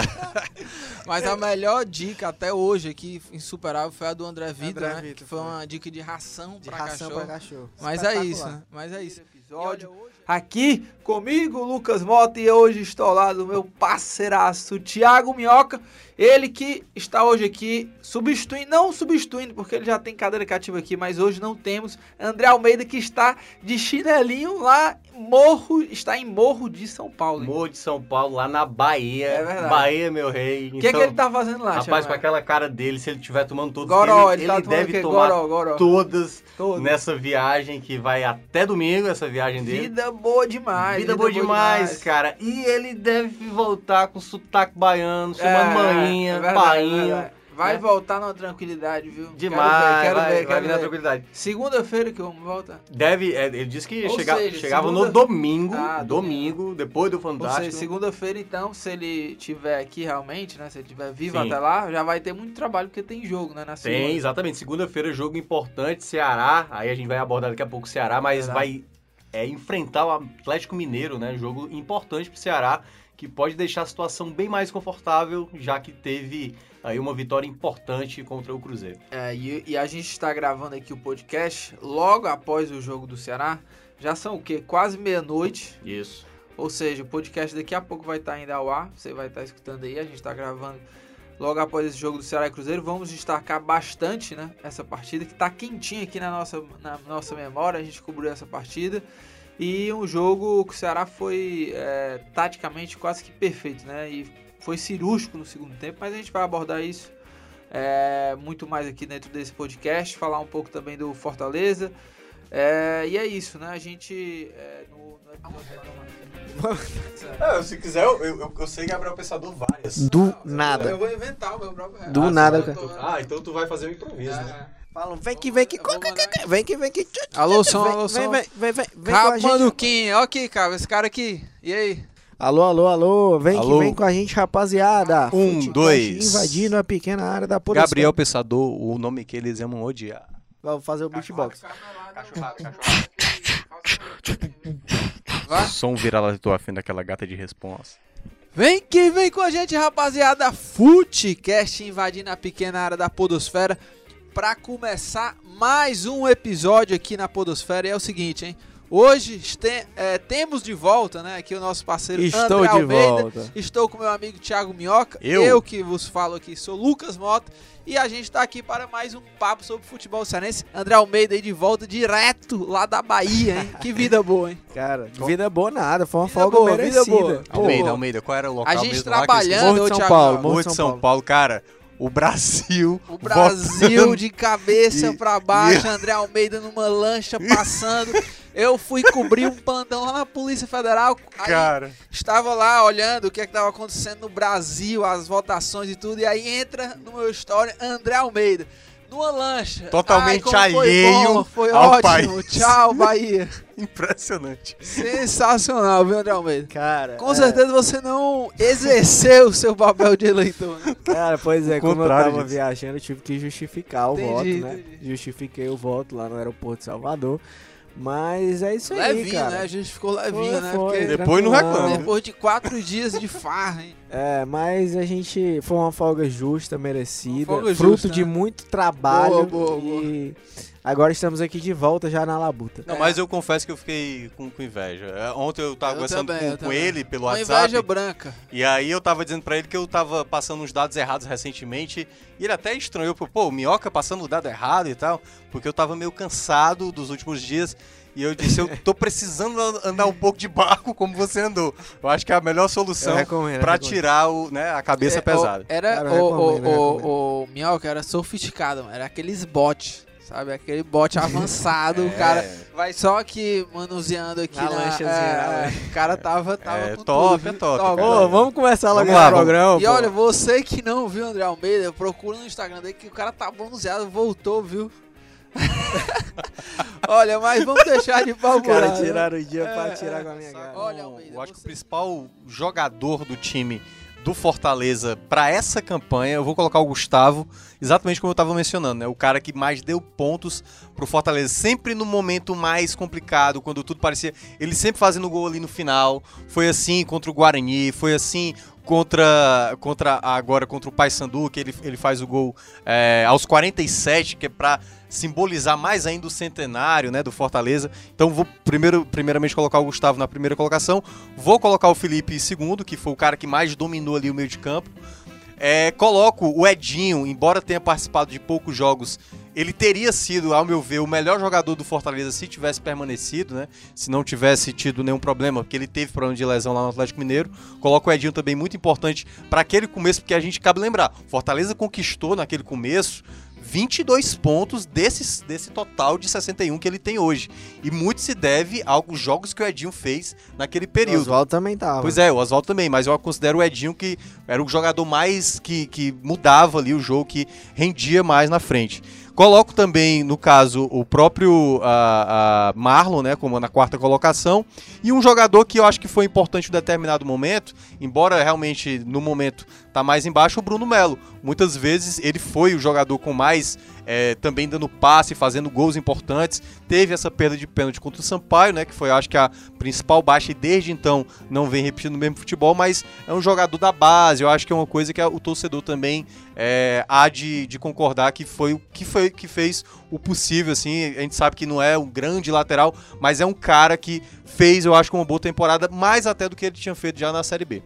mas a melhor dica até hoje aqui, insuperável, foi a do André Vitor, André né? Vitor, que foi uma dica de ração De pra ração cachorro. pra cachorro. Mas é isso, né? Mas é isso. episódio. Aqui comigo, Lucas Mota, e hoje estou ao lado do meu parceiraço, Thiago Minhoca. Ele que está hoje aqui substituindo, não substituindo, porque ele já tem cadeira cativa aqui, mas hoje não temos. André Almeida que está de chinelinho lá, Morro, está em Morro de São Paulo. hein? Morro de São Paulo, lá na Bahia. É verdade. Bahia, meu rei. O que, que ele tá fazendo lá, Rapaz, com aquela cara dele, se ele estiver tomando todos Goró, ele, ele tá ele o deve tomar Goró, goró. todas nessa viagem que vai até domingo, essa viagem dele. Vida boa demais. Vida boa demais, cara. E ele deve voltar com sotaque baiano, chamando É, maninha, é verdade, é. Vai né? voltar numa tranquilidade, viu? Demais, Quero ver, quero vai, ver, vai quero na ver. tranquilidade. Segunda-feira que vamos voltar. Deve, é, ele disse que chega- seja, chegava segunda- no domingo, Ah, domingo, depois do Ou Fantástico. seja, segunda-feira, então, se ele tiver aqui realmente, né? Se ele tiver vivo Sim. até lá, já vai ter muito trabalho, porque tem jogo, né? Na segunda. Tem, exatamente. Segunda-feira, jogo importante, Ceará. Aí a gente vai abordar daqui a pouco o Ceará, mas Verdade. vai é, enfrentar o Atlético Mineiro, né? Jogo importante pro Ceará, que pode deixar a situação bem mais confortável, já que teve aí uma vitória importante contra o Cruzeiro. É, e, e a gente está gravando aqui o podcast logo após o jogo do Ceará. Já são o quê? Quase meia-noite. Isso. Ou seja, o podcast daqui a pouco vai estar ainda ao ar. Você vai estar escutando aí. A gente está gravando logo após esse jogo do Ceará e Cruzeiro. Vamos destacar bastante, né? Essa partida que está quentinha aqui na nossa, na nossa memória. A gente cobriu essa partida. E um jogo que o Ceará foi é, taticamente quase que perfeito, né? E foi cirúrgico no segundo tempo, mas a gente vai abordar isso é, muito mais aqui dentro desse podcast, falar um pouco também do Fortaleza. É, e é isso, né? A gente. É, no, no episódio- se quiser, eu, eu, eu sei Gabriel Pensador várias. Do nada. Eu vou inventar o meu próprio. Do Ah, nada, cara. Ah, então tu vai fazer um improviso, né? Falam, vem que vem que. Eu vou mandar- Vem que vem que. Alô, som, Vem, alô, vem, som. vem, vem, vem, vem com a gente. Ó aqui, cara, esse cara aqui. E aí? Alô, alô, alô. Vem Alô. que vem com a gente, rapaziada. Um, Futecast dois. Invadindo a pequena área da polícia. Gabriel Pensador, o nome que eles amam odiar. Vamos fazer o beatbox. Som vira-lata tua afim daquela gata de responsa. Vem que vem com a gente, rapaziada. Futecast invadindo a pequena área da Podosfera. Pra começar mais um episódio aqui na Podosfera. E é o seguinte, hein? Hoje este- é, temos de volta, né? Aqui o nosso parceiro Estou André de Almeida. volta. Estou com meu amigo Thiago Minhoca. Eu. que vos falo aqui sou Lucas Mota. E a gente tá aqui para mais um papo sobre futebol cearense. André Almeida aí de volta direto lá da Bahia, hein? Que vida boa, hein? Cara, vida boa nada. Foi uma Vida folga boa, vida merecida. boa. Pô, Almeida, Almeida, qual era o local A gente mesmo lá que eu trabalhando, Morro de São Thiago, Paulo. Morro de São Paulo, cara. O Brasil. O Brasil de cabeça E- pra baixo, André Almeida numa lancha passando. Eu fui cobrir um pandão lá na Polícia Federal. Aí Cara. estava lá olhando o que estava acontecendo no Brasil, as votações e tudo. E aí entra no meu story André Almeida. Numa lancha. Totalmente Ai, como foi alheio bom, Foi ao ótimo. país. Tchau, Bahia. Impressionante. Sensacional, viu, André Almeida? Cara, Com é, certeza você não exerceu o seu papel de eleitor. né? Cara, pois é, como eu contrário tava disso. viajando, eu tive que justificar o Entendi, voto, né? entendi. Justifiquei o voto lá no aeroporto de Salvador. Mas é isso aí, Levinho, cara. né? A gente ficou levinho, Foi, né? foi, Porque Depois não reclama. depois de quatro dias de farra, hein? É, mas a gente foi uma folga justa, merecida, Uma folga fruto justa, de né? muito trabalho Boa, boa, e agora estamos aqui de volta já na labuta. Não, mas eu confesso que eu fiquei com, com inveja. É, Ontem eu tava Eu conversando também, com, com ele pelo Uma WhatsApp. inveja branca. E aí eu tava dizendo pra ele que eu tava passando uns dados errados recentemente. E ele até estranhou, pô, o Minhoca passando o dado errado e tal. Porque eu tava meio cansado dos últimos dias. E eu disse, eu tô precisando an- andar um pouco de barco como você andou. Eu acho que é a melhor solução recomendo. tirar o, né, a cabeça É, pesada. o- Era o, o, o, o Minhoca era sofisticado, mano. Era aqueles bots, sabe? Aquele bot avançado, o É. cara vai só aqui manuseando aqui Na na... lanchazinha, é, o cara tava, tava É com top, tudo, é top, Top. Ô, vamos começar logo Vamos lá, programa. E pô. olha, você que não viu o André Almeida, procura no Instagram dele que o cara tá bronzeado, voltou, viu? olha, mas vamos deixar de Os babular. caras né? tiraram o dia pra É, tirar é, com a minha cara. Olha, Almeida, eu acho que o principal jogador do time do Fortaleza pra essa campanha, eu vou colocar o Gustavo, exatamente como eu tava mencionando, né? O cara que mais deu pontos pro Fortaleza, sempre no momento mais complicado, quando tudo parecia, ele sempre fazendo gol ali no final. Foi assim contra o Guarani, foi assim contra contra agora contra o Paysandu, que ele, ele faz o gol é, aos 47, que é pra simbolizar mais ainda o centenário, né, do Fortaleza. Então vou primeiro, primeiramente colocar o Gustavo na primeira colocação, vou colocar o Felipe em segundo, que foi o cara que mais dominou ali o meio de campo. É, coloco o Edinho, embora tenha participado de poucos jogos, ele teria sido, ao meu ver, o melhor jogador do Fortaleza se tivesse permanecido, né? Se não tivesse tido nenhum problema, porque ele teve problema de lesão lá no Atlético Mineiro. Coloco o Edinho também muito importante para aquele começo, porque a gente cabe lembrar, Fortaleza conquistou naquele começo 22 pontos desses, desse total de 61 que ele tem hoje. E muito se deve aos jogos que o Edinho fez naquele O período. Oswaldo também tava. Pois é, o Oswaldo também, mas eu considero o Edinho que era o jogador mais que, que mudava ali o jogo, que rendia mais na frente. Coloco também, no caso, o próprio ah, ah, Marlon, né, como na quarta colocação, e um jogador que eu acho que foi importante em determinado momento, embora realmente no momento tá mais embaixo, o Bruno Melo. Muitas vezes ele foi o jogador com mais eh, também dando passe, fazendo gols importantes. Teve essa perda de pênalti contra o Sampaio, né, que foi acho que a principal baixa e desde então não vem repetindo o mesmo futebol, mas é um jogador da base. Eu acho que é uma coisa que o torcedor também é, há de, de concordar que foi o que foi que fez o possível, assim. A gente sabe que não é um grande lateral, mas é um cara que fez, eu acho, uma boa temporada, mais até do que ele tinha feito já na Série B.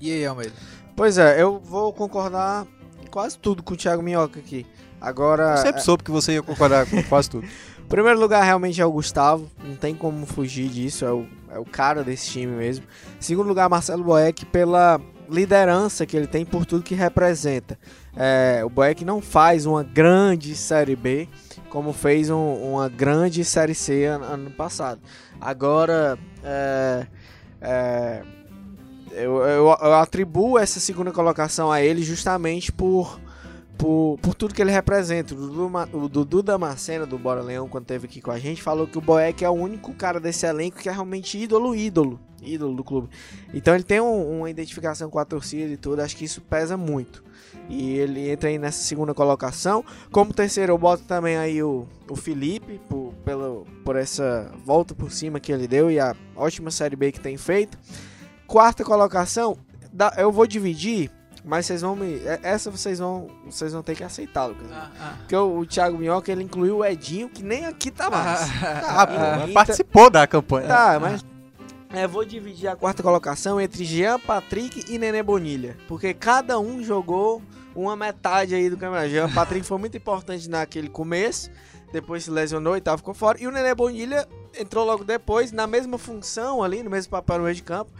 E aí, Almeida? Pois é, eu vou concordar quase tudo com o Thiago Minhoca aqui. Agora, Eu sempre soube que você ia concordar com quase tudo. em primeiro lugar realmente é o Gustavo, não tem como fugir disso, é o, é o cara desse time mesmo. Em segundo lugar, Marcelo Boeck pela liderança que ele tem por tudo que representa. É, o Boeck não faz uma grande Série B, como fez um- uma grande Série C ano, ano passado. Agora, é, é, eu, eu, eu atribuo essa segunda colocação a ele justamente por, por, por tudo que ele representa. O Dudu, o Dudu Damasceno, do Bora Leão, quando esteve aqui com a gente, falou que o Boeck é o único cara desse elenco que é realmente ídolo, ídolo. Ídolo do clube. Então ele tem um- uma identificação com a torcida e tudo, acho que isso pesa muito. E ele entra aí nessa segunda colocação. Como terceiro, eu boto também aí o, o Felipe, por, pelo, por essa volta por cima que ele deu e a ótima Série B que tem feito. Quarta colocação, da- eu vou dividir, mas vocês vão me. é- Essa vocês vão, vocês vão ter que aceitar, Lucas. Porque o, o Thiago Minhoca ele incluiu o Edinho, que nem aqui tá mais. Ah, pô, mas Então- participou da campanha. Tá, mas. É, vou dividir a quarta colocação entre Jean Patrick e Nenê Bonilha. Porque cada um jogou uma metade aí do campeonato. Jean Patrick foi muito importante naquele começo. Depois se lesionou e tal, ficou fora. E o Nenê Bonilha entrou logo depois, na mesma função ali, no mesmo papel no meio de campo.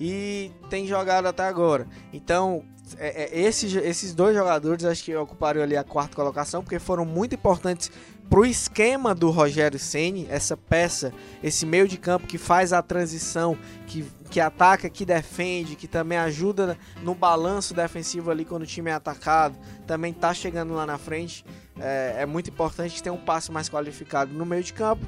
E tem jogado até agora. Então, é, é, esses, esses dois jogadores acho que ocuparam ali a quarta colocação, porque foram muito importantes pro esquema do Rogério Ceni, essa peça, esse meio de campo que faz a transição, que, que ataca, que defende, que também ajuda no balanço defensivo ali quando o time é atacado, também tá chegando lá na frente. É, é muito importante tenha um passe mais qualificado no meio de campo.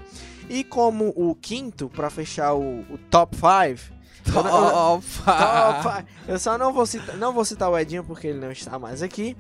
E como o quinto, para fechar o, o top 5, Top five. eu só não vou citar, não vou citar o Edinho porque ele não está mais aqui.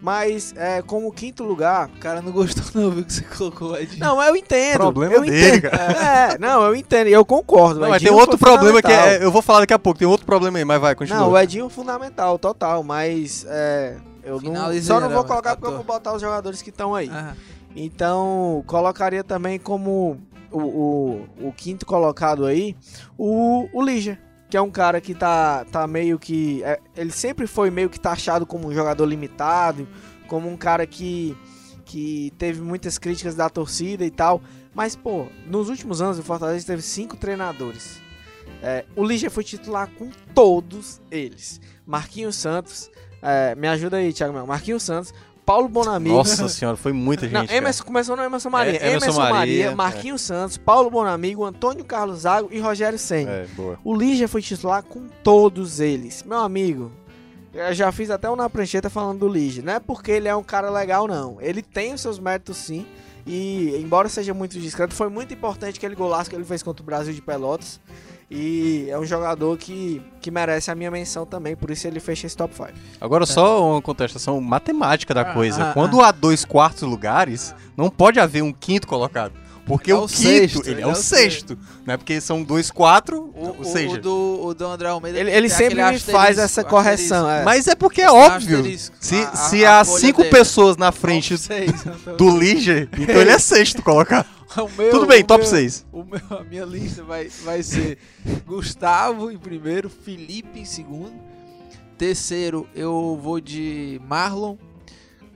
Mas é, como quinto lugar. O cara não gostou, não, viu que você colocou Edinho. Não, eu entendo. Problema eu dele, entendo. cara. É, não, eu entendo. Eu concordo. Não, o mas tem Edinho outro problema que é, eu vou falar daqui a pouco, tem outro problema aí, mas vai, continua. Não, o Edinho é fundamental, total. Mas é, eu não, só não vou colocar porque eu vou botar os jogadores que estão aí. Aham. Então, colocaria também como o, o, o quinto colocado aí o, o Lígia, que é um cara que tá, tá meio que. é, ele sempre foi meio que taxado como um jogador limitado, como um cara que, que teve muitas críticas da torcida e tal. Mas, pô, nos últimos anos o Fortaleza teve cinco treinadores. É, o Ligia foi titular com todos eles. Marquinhos Santos, é, me ajuda aí, Thiago Mel. Marquinhos Santos, Paulo Bonamigo. Nossa senhora, foi muita gente. Não. Emerson começou no Emerson Maria. É, Emerson Emerson, Maria, Maria, é. Marquinhos Santos, Paulo Bonamigo, Antônio Carlos Zago e Rogério Senna. É, boa. O Ligia foi titular com todos eles. Meu amigo, eu já fiz até um na prancheta falando do Ligia. Não é porque ele é um cara legal, não. Ele tem os seus méritos, sim. E, embora seja muito discreto, foi muito importante aquele golaço que ele fez contra o Brasil de Pelotas. E é um jogador que, que merece a minha menção também, por isso ele fecha esse top 5. Agora, só uma contestação matemática da Ah, coisa. ah, Quando há dois quartos lugares, não pode haver um quinto colocado. Porque É o o quinto, sexto, ele é, é o sexto. Né? Porque são dois, quatro, O, ou seja... o do, o do André Almeida. Ele- ele sempre faz essa correção, é. Mas é porque é óbvio. Se, a- a- se a há cinco dele. pessoas na frente seis, então. do Liger, então ele é sexto colocado. O meu- Tudo bem, o top meu- 6. O meu, a minha lista vai, vai ser Gustavo em primeiro, Felipe em segundo. Terceiro, eu vou de Marlon.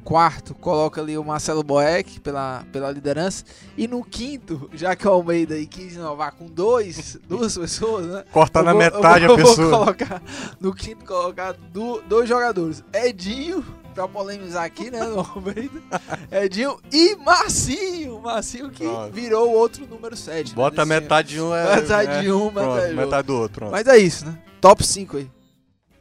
Quarto, coloca ali o Marcelo Boeck pela, pela liderança. E no quinto, já que o Almeida aí quis inovar com dois, duas pessoas, né? Cortar na vou- metade eu a vou, eu pessoa. Vou colocar, no quinto, colocar du- dois jogadores. Edinho, pra polemizar aqui, né, no Almeida. Edinho e Marcinho. Marcinho que Pronto. virou o outro número 7. Bota metade de um, é, Metade é, de um, pronto, metade do metade do outro. pronto. Mas é isso, né? Top 5 aí.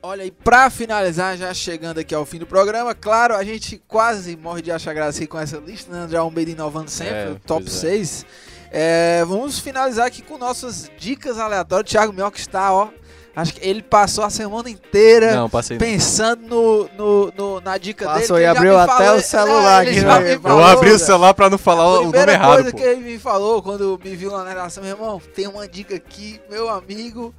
Olha aí, pra finalizar, já chegando aqui ao fim do programa, claro, a gente quase morre de achar graça aqui com essa lista, né? André Almeida inovando sempre, É, top pois é. 6. É, vamos finalizar aqui com nossas dicas aleatórias. Thiago Mioca está, ó. Acho que ele passou a semana inteira Não, passei. pensando no, no- no- na dica dele. Passou e abriu até falou- o celular É, ele aqui, né? Eu falou, Eu abri o celular pra não falar A o nome primeira errado, coisa pô. que ele me falou quando me viu lá na redação, meu irmão, tem uma dica aqui, meu amigo.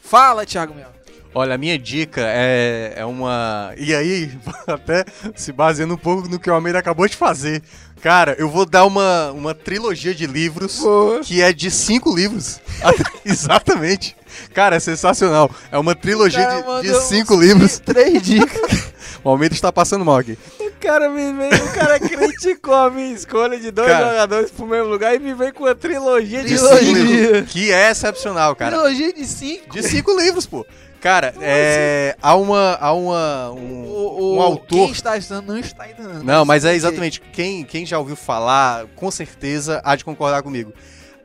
Fala, Thiago Mioca. Olha, a minha dica é, é uma. E aí, até se baseando um pouco no que o Almeida acabou de fazer. Cara, eu vou dar uma, uma trilogia de livros que é de cinco livros. Exatamente. Cara, é sensacional. É uma trilogia de- de, cinco livros. Três dicas. O Almeida está passando mal aqui. O cara me veio, o cara criticou a minha escolha de dois Cara. jogadores pro mesmo lugar e me veio com uma trilogia de De cinco livros, que é excepcional, cara. Trilogia de cinco. De cinco livros, pô. Cara, é, há uma. Há uma um, O, um autor. Quem está estudando não está entendendo. Não, mas é exatamente. Quem, quem já ouviu falar, com certeza há de concordar comigo.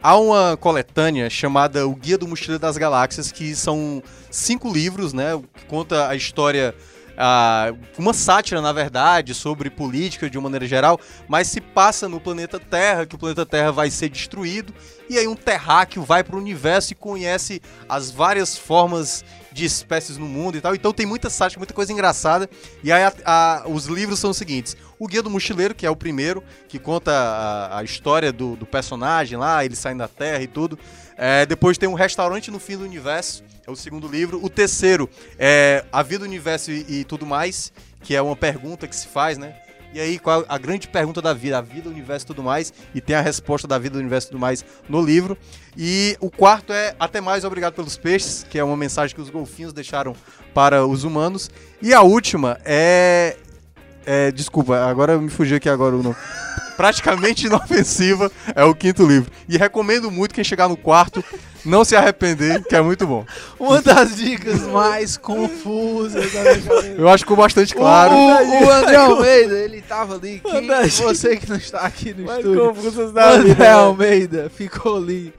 Há uma coletânea chamada O Guia do Mochileiro das Galáxias, que são cinco livros, né? Que conta a história. ah, uma sátira, na verdade, sobre política de uma maneira geral, mas se passa no planeta Terra, que o planeta Terra vai ser destruído, e aí um terráqueo vai para o universo e conhece as várias formas de espécies no mundo e tal. Então tem muita sátira, muita coisa engraçada. E aí a- a- os livros são os seguintes: O Guia do Mochileiro, que é o primeiro, que conta a, a história do, do personagem lá, ele saindo da Terra e tudo. É, depois tem um restaurante no fim do universo, é o segundo livro. O terceiro é A Vida, o Universo e, e tudo mais, que é uma pergunta que se faz, né? E aí, qual a grande pergunta da vida? A vida, o universo e tudo mais. E tem a resposta da vida, o universo e tudo mais no livro. E o quarto é Até mais, obrigado pelos peixes, que é uma mensagem que os golfinhos deixaram para os humanos. E a última é. É desculpa, agora me fugiu aqui agora o nome. Praticamente inofensiva é o quinto livro. E recomendo muito quem chegar no quarto não se arrepender, que é muito bom. Uma das dicas mais confusas da minha cabeça. Eu acho que ficou bastante claro. O, o André Almeida, ele tava ali. Quem, você que não está aqui no Mais estúdio. confusas O da André vida. né? Almeida ficou ali.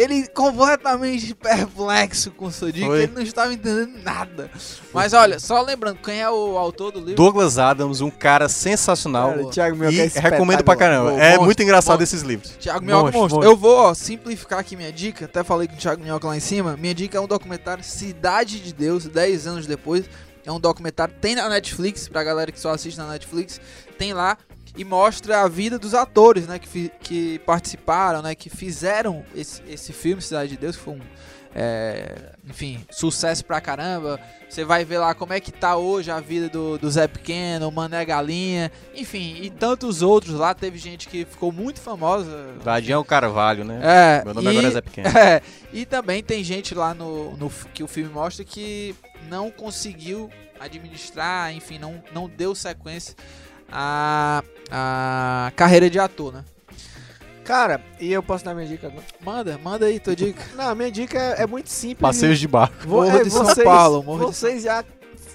Ele completamente perplexo com sua dica, Foi. ele não estava entendendo nada. Mas olha, só lembrando, quem é o autor do livro? Douglas Adams, um cara sensacional. Cara, o Thiago Mioca e é recomendo pra caramba. Bom, é monstro, muito engraçado monstro. esses livros. Thiago Minhoca Monstro, monstro. monstro. Eu vou ó, simplificar aqui minha dica. Até falei com o Thiago Minhoca lá em cima. Minha dica é um documentário Cidade de Deus, 10 anos depois. É um documentário, tem na Netflix, pra galera que só assiste na Netflix. Tem lá e mostra a vida dos atores, né, que, que participaram, né, que fizeram esse, esse filme Cidade de Deus, que foi um, é, enfim, sucesso pra caramba. Você vai ver lá como é que tá hoje a vida do, do Zé Pequeno, o Mané Galinha, enfim, e tantos outros lá. Teve gente que ficou muito famosa. Dadião Carvalho, né? É, Meu nome e, agora é Zé Pequeno. é, e também tem gente lá no, no que o filme mostra que não conseguiu administrar, enfim, não, não deu sequência à, à carreira de ator, né? Cara, e eu posso dar minha dica agora? Manda, manda aí tua dica. Não, a minha dica é, é muito simples. Passeios de barco. Vo- Morro é, de São vocês, Paulo, Morro de Vocês já,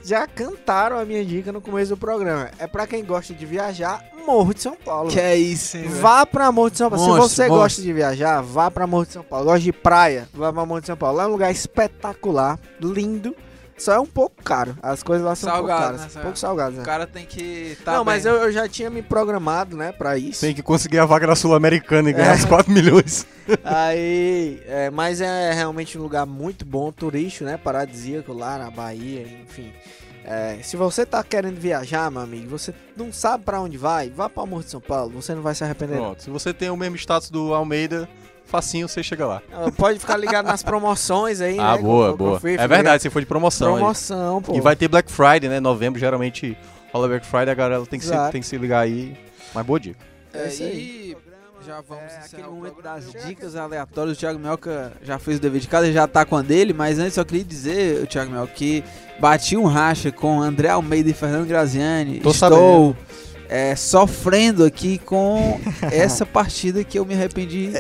já cantaram a minha dica no começo do programa. É pra quem gosta de viajar, Morro de São Paulo. Que é isso, hein, velho? Vá pra Morro de São Paulo. Monstro, Se você monstro. gosta de viajar, vá pra Morro de São Paulo. Gosta de praia, vá pra Morro de São Paulo. Lá é um lugar espetacular, lindo. Só é um pouco caro. As coisas lá são Salgado, um pouco caras. né, um pouco salgadas, né? O cara tem que tá Não, mas bem. eu, eu já tinha me programado, né, pra isso. Tem que conseguir a vaga na Sul-Americana e ganhar É. os 4 milhões. Aí, é, mas é realmente um lugar muito bom, turístico, né? Paradisíaco lá na Bahia, enfim. É, se você tá querendo viajar, meu amigo, você não sabe pra onde vai, vá pra Morro de São Paulo, você não vai se arrepender. Pronto. Se você tem o mesmo status do Almeida, facinho você chega lá. Pode ficar ligado nas promoções aí, Ah, né? boa, eu- eu boa. fui, É verdade, se for de promoção. aí. Promoção, pô. E vai ter Black Friday, né? Novembro, geralmente rola Black Friday, a galera tem que, se, tem que se ligar aí. Mas boa dica. É, isso aí. e já vamos É, aquele momento programa. das dicas aleatórias. O Thiago Melca já fez o dever de casa, já tá com a dele, mas antes só queria dizer, o Thiago Melca, que bati um racha com André Almeida e Fernando Graziani. Tô Estou é, sofrendo aqui com essa partida que eu me arrependi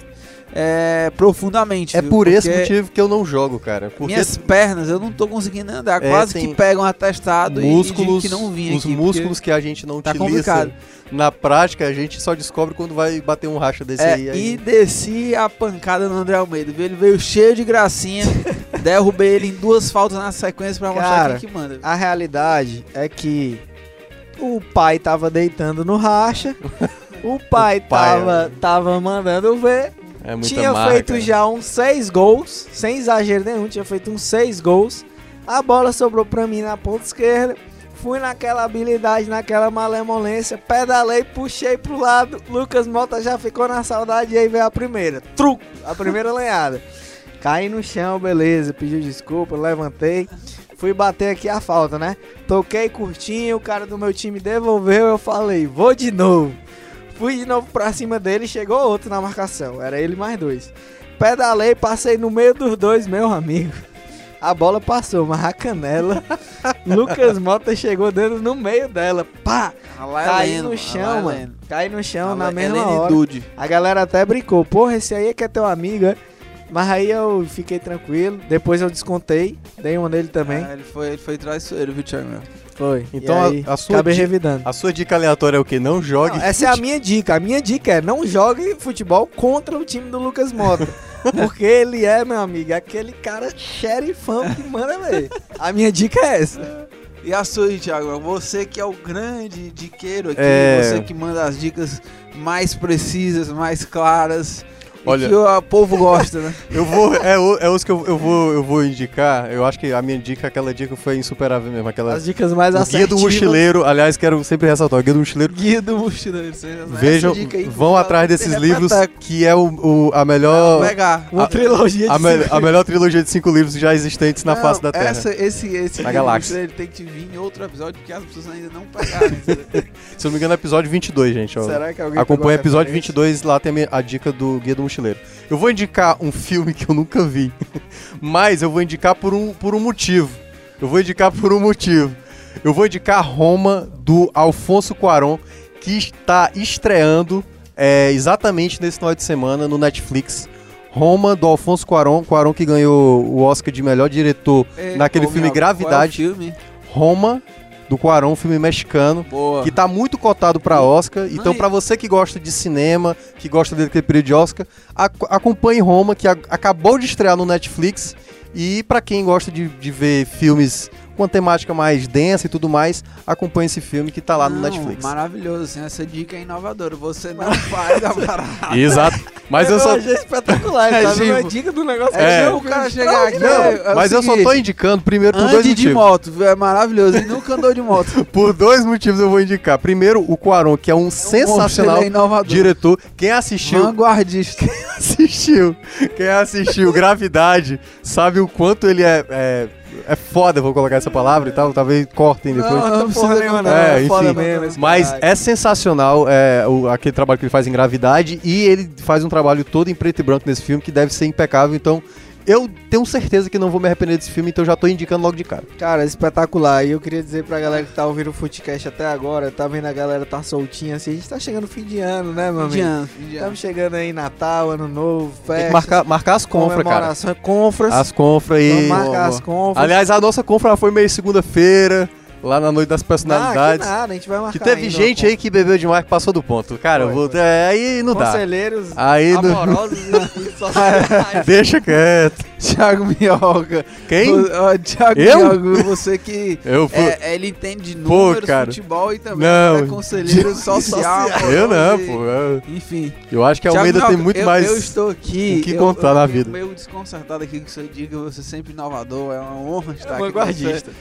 é, profundamente. É viu? por esse motivo que eu não jogo, cara. Porque Minhas pernas, eu não tô conseguindo andar. É, Quase que pegam um atestado músculos, e que não vinha os aqui, músculos que a gente não tá utiliza complicado. na prática, a gente só descobre quando vai bater um racha desse É, aí. aí. e desci a pancada no André Almeida. Ele veio cheio de gracinha. derrubei ele em duas faltas na sequência pra mostrar Cara, quem que manda. A realidade é que o pai tava deitando no racha, o pai, pai, tava, tava mandando ver. É tinha marra, feito já uns seis gols, sem exagero nenhum, tinha feito uns seis gols. A bola sobrou pra mim na ponta esquerda. Fui naquela habilidade, naquela malemolência, pedalei, puxei pro lado. Lucas Mota já ficou na saudade e aí veio a primeira. Truco! A primeira lenhada. Caí no chão, beleza, pediu desculpa, levantei. Fui bater aqui a falta, né? Toquei curtinho, o cara do meu time devolveu, eu falei, vou de novo. Fui de novo pra cima dele, chegou outro na marcação. Era ele mais dois. Pedalei, passei no meio dos dois, meu amigo. A bola passou, mas a canela. Lucas Mota chegou dentro no meio dela. Pá! Lá é Caí lendo, no chão, é mano. lendo. Caí no chão na é mesma hora. A galera até brincou. Porra, esse aí é que é teu amigo, é? Mas aí eu fiquei tranquilo. Depois eu descontei. Dei uma nele também. Ah, ele, foi, ele foi traiçoeiro, viu, Thiago? Foi. Então E aí, a, a sua acabei revidando. a sua dica aleatória é o quê? Não jogue. Não, essa é a minha dica. A minha dica é não jogue futebol contra o time do Lucas Mota. Porque ele é, meu amigo, aquele cara xerifão que manda ver. A minha dica é essa. E a sua aí, Thiago? Você que é o grande diqueiro aqui, É. você que manda as dicas mais precisas, mais claras. Olha- que o povo gosta, né? Eu vou. É, é os que eu, eu vou, eu vou indicar. Eu acho que a minha dica, aquela dica foi insuperável mesmo. Aquela, As dicas mais o Guia assertivas. do Mochileiro. Aliás, quero sempre ressaltar: Guia do Mochileiro. Guia do mochileiro. Vejam, aí, vão atrás desses livros que é o, o- a melhor. Pegar. Uma a- trilogia de a, me- a melhor trilogia de cinco livros já existentes na Não, face da Terra. Essa, esse esse Na galáxia. mochileiro tem que vir em outro episódio, porque as pessoas ainda não pegaram. entendeu? Se eu não me engano, é episódio 22, gente. ó. Será que alguém Acompanha o episódio 22, lá tem a dica do Guia do Mochileiro. Eu vou indicar um filme que eu nunca vi, mas eu vou indicar por um, por um motivo. Eu vou indicar por um motivo. Eu vou indicar Roma, do Alfonso Cuarón, que está estreando é, exatamente nesse final de semana no Netflix. Roma, do Alfonso Cuarón, Cuarón que ganhou o Oscar de melhor diretor É, naquele filme meu, Gravidade. Qual é filme? Roma, do Cuarón, um filme mexicano Boa. que tá muito cotado pra Oscar. Então, pra você que gosta de cinema, que gosta daquele período de Oscar, ac- acompanhe Roma, que acabou de estrear no Netflix. E pra quem gosta de, de ver filmes com uma temática mais densa e tudo mais, acompanhe esse filme que tá lá no Não, Netflix. Maravilhoso, assim, essa dica é inovadora. Você não faz a parada. Exato. Mas eu só. achei espetacular. É, tá dando tipo, uma dica do negócio. É, É. o cara chegar aqui. Não, é- é mas eu só tô seguinte, indicando primeiro por dois Ande de motivos. moto, é maravilhoso. E nunca andou de moto. Por dois motivos eu vou indicar. Primeiro, o Cuarón, que é um sensacional ele é inovador. diretor. Quem assistiu Vanguardista. assistiu, quem assistiu Gravidade, sabe o quanto ele é, é, é foda, vou colocar essa palavra e tal, talvez cortem depois. Não, não porra precisa nenhuma, não. não. É, É foda enfim. mesmo Mas caralho. é sensacional é, o- aquele trabalho que ele faz em Gravidade e ele faz um trabalho todo em preto e branco nesse filme que deve ser impecável. Então, eu tenho certeza que não vou me arrepender desse filme, então já tô indicando logo de cara. Cara, espetacular. E eu queria dizer pra galera que tá ouvindo o Footcast até agora, tá vendo a galera tá soltinha assim, a gente tá chegando no fim de ano, né, meu Fim de amigo? ano, fim de ano. Estamos chegando aí Natal, Ano Novo, festa. Tem que marcar, marcar as confras, cara. confras. As confras aí. Vamos marcar as confras. Aliás, a nossa confra ela foi meio segunda-feira, lá na noite das personalidades. Ah, que nada, a gente vai marcar Que teve gente aí que bebeu demais que passou do ponto. Cara, eu vou, é, aí não dá. Conselheiros Aí não- amorosos e sociais. Deixa quieto. Thiago Minhoca. Quem? O- ó, Thiago Eu? Minhoca, você que Eu fui- é, ele entende de Pô, números, cara. futebol e também Não. é conselheiro social. Eu não, e- pô. eu- Enfim. Eu acho que a Almeida tem muito eu, mais Eu estou aqui. o que eu- contar eu na vida. meio desconcertado aqui que você diga, você é sempre inovador, é uma honra estar aqui. com vanguardista.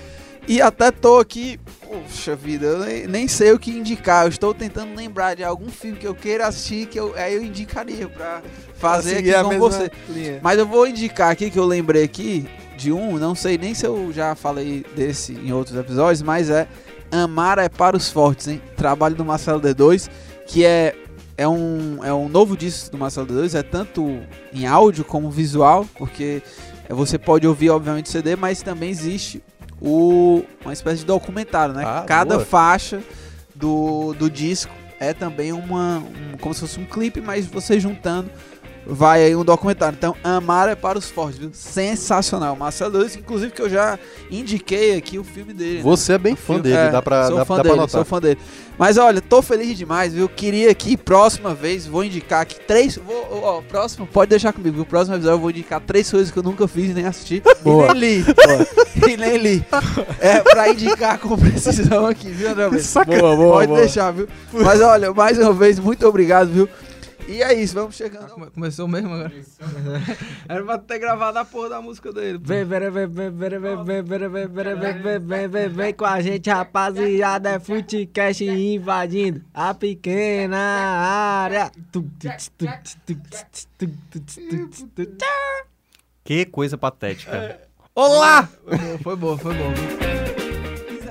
E até tô aqui, poxa vida, eu nem, sei o que indicar. Eu estou tentando lembrar de algum filme que eu queira assistir que eu, aí eu indicaria pra fazer aqui com você. linha. Mas eu vou indicar aqui que eu lembrei aqui de um, não sei nem se eu já falei desse em outros episódios, mas é Amar é para os Fortes, hein? Trabalho do Marcelo D2, que é, é, um, é um novo disco do Marcelo D2, é tanto em áudio como visual, porque você pode ouvir, obviamente, o CD, mas também existe o, uma espécie de documentário, né? Ah, Cada boa. faixa do, do disco é também uma, um- como se fosse um clipe, mas você juntando vai aí um documentário. Então, Amar é para os fortes, viu? Sensacional. Marcelo Dois, inclusive que eu já indiquei aqui o filme dele. né? Você é bem O fã filme- dele, é, dá pra, sou dá, fã dá pra dele, notar. sou fã dele. Mas olha, tô feliz demais, viu? Queria aqui, próxima vez, vou indicar aqui três. Vou, ó, próximo, pode deixar comigo, viu? Próximo episódio eu vou indicar três coisas que eu nunca fiz nem assisti. Boa. E nem li. pô. e nem li. É pra indicar com precisão aqui, viu, André? Boa, boa, Pode boa. deixar, viu? Mas olha, mais uma vez, muito obrigado, viu? E é isso, vamos chegando. Come- Começou mesmo agora? Era pra ter gravado a porra da música dele. pô. Vem, vem, vem, vem, vem, vem, vem, vem, vem, vem, vem, vem, vem, vem, vem, vem com a gente, rapaziada. É Footcast invadindo a pequena área. Que coisa patética. Olá! Foi bom, foi bom.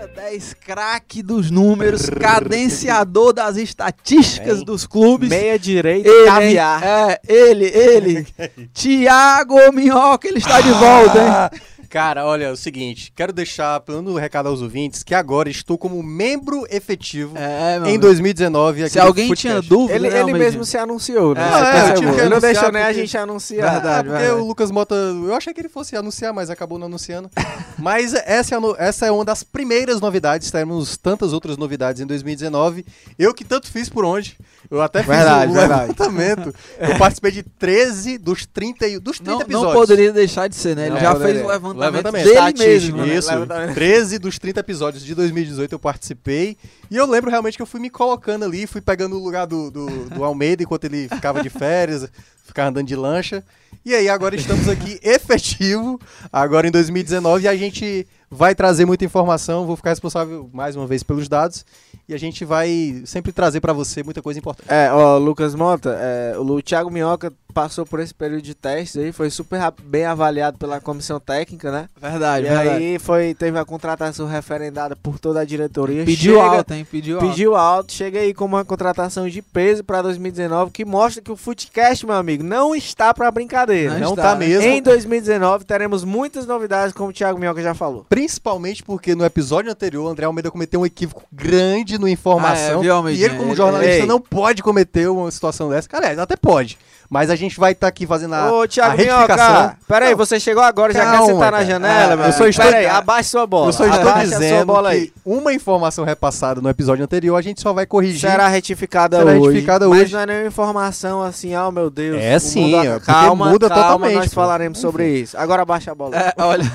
Camisa 10, craque dos números, cadenciador das estatísticas dos clubes. Meia direita, Ele, caviar. É, ele, ele. Tiago Minhoca, ele está de volta, hein? Cara, olha, é o seguinte, quero deixar plano recado aos ouvintes que agora estou como membro efetivo É, em amigo. 2019 aqui Se alguém Footcast. tinha dúvida, Ele, né, ele mesmo se anunciou, né? É, é, eu tive que não deixou nem a porque- gente anunciar. Verdade, É, porque verdade. o Lucas Mota, eu achei que ele fosse anunciar, mas acabou não anunciando. mas essa é, a essa é uma das primeiras novidades, teremos tantas outras novidades em 2019. Eu que tanto fiz por onde, eu até fiz Verdade, um verdade. levantamento. Eu participei de 13 dos 30, e- dos 30 Não, episódios. não poderia deixar de ser, né? Ele Não já poderia. fez o levantamento, Levantamento. dele Estatístico, mesmo. né? Isso, Levantamento. 13 dos 30 episódios de 2018 eu participei. E eu lembro realmente que eu fui me colocando ali, fui pegando o lugar do, do, do Almeida enquanto ele ficava de férias, ficava andando de lancha. E aí agora estamos aqui efetivo, agora em 2019, e a gente vai trazer muita informação, vou ficar responsável mais uma vez pelos dados. E a gente vai sempre trazer pra você muita coisa importante. É, ó, Lucas Mota, é, o Thiago Minhoca passou por esse período de testes aí, foi super bem avaliado pela comissão técnica, né? Verdade, E verdade. aí foi, teve a contratação referendada por toda a diretoria. Pediu Chega- alto, hein? Pediu alto. Pediu alto, chega aí com uma contratação de peso pra 2019 que mostra que o Footcast, meu amigo, não está pra brincadeira. Não Não está, tá né? mesmo. Em 2019 teremos muitas novidades, como o Thiago Minhoca já falou. Principalmente porque no episódio anterior, o André Almeida cometeu um equívoco grande no informação. Ah, é, viu, e ele, como Ele- jornalista, Ei. não pode cometer uma situação dessa. Aliás, até pode. Mas a gente vai estar aqui fazendo a, Ô, a Thiago retificação. Minhoca, peraí, você chegou agora, já quer Calma, sentar na cara. janela, Ah, meu eu só estou- Peraí, abaixe sua bola. Eu só estou abaixe a sua dizendo bola que aí. uma informação repassada no episódio anterior, a gente só vai corrigir. Será retificada Será hoje. retificada mas hoje. não é nenhuma informação assim, oh meu Deus. É o sim, ó, porque calma, muda calma, totalmente, nós pô. falaremos sobre isso. Agora baixa a bola. É, olha.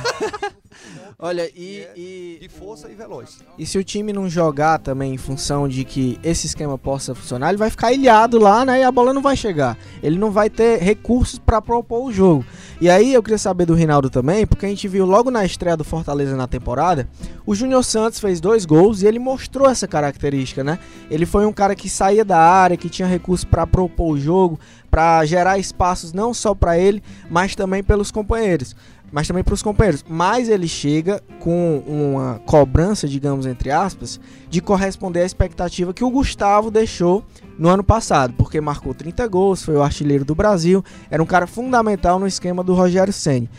Olha, e, e. De força e veloz. E se o time não jogar também em função de que esse esquema possa funcionar, ele vai ficar ilhado lá, né? E a bola não vai chegar. Ele não vai ter recursos pra propor o jogo. E aí eu queria saber do Rinaldo também, porque a gente viu logo na estreia do Fortaleza na temporada, o Júnior Santos fez dois gols e ele mostrou essa característica, né? Ele foi um cara que saía da área, que tinha recursos pra propor o jogo, pra gerar espaços não só pra ele, mas também pelos companheiros. Mas também para os companheiros. Mas ele chega com uma cobrança, digamos entre aspas, de corresponder à expectativa que o Gustavo deixou no ano passado, porque marcou 30 gols, foi o artilheiro do Brasil, era um cara fundamental no esquema do Rogério Ceni.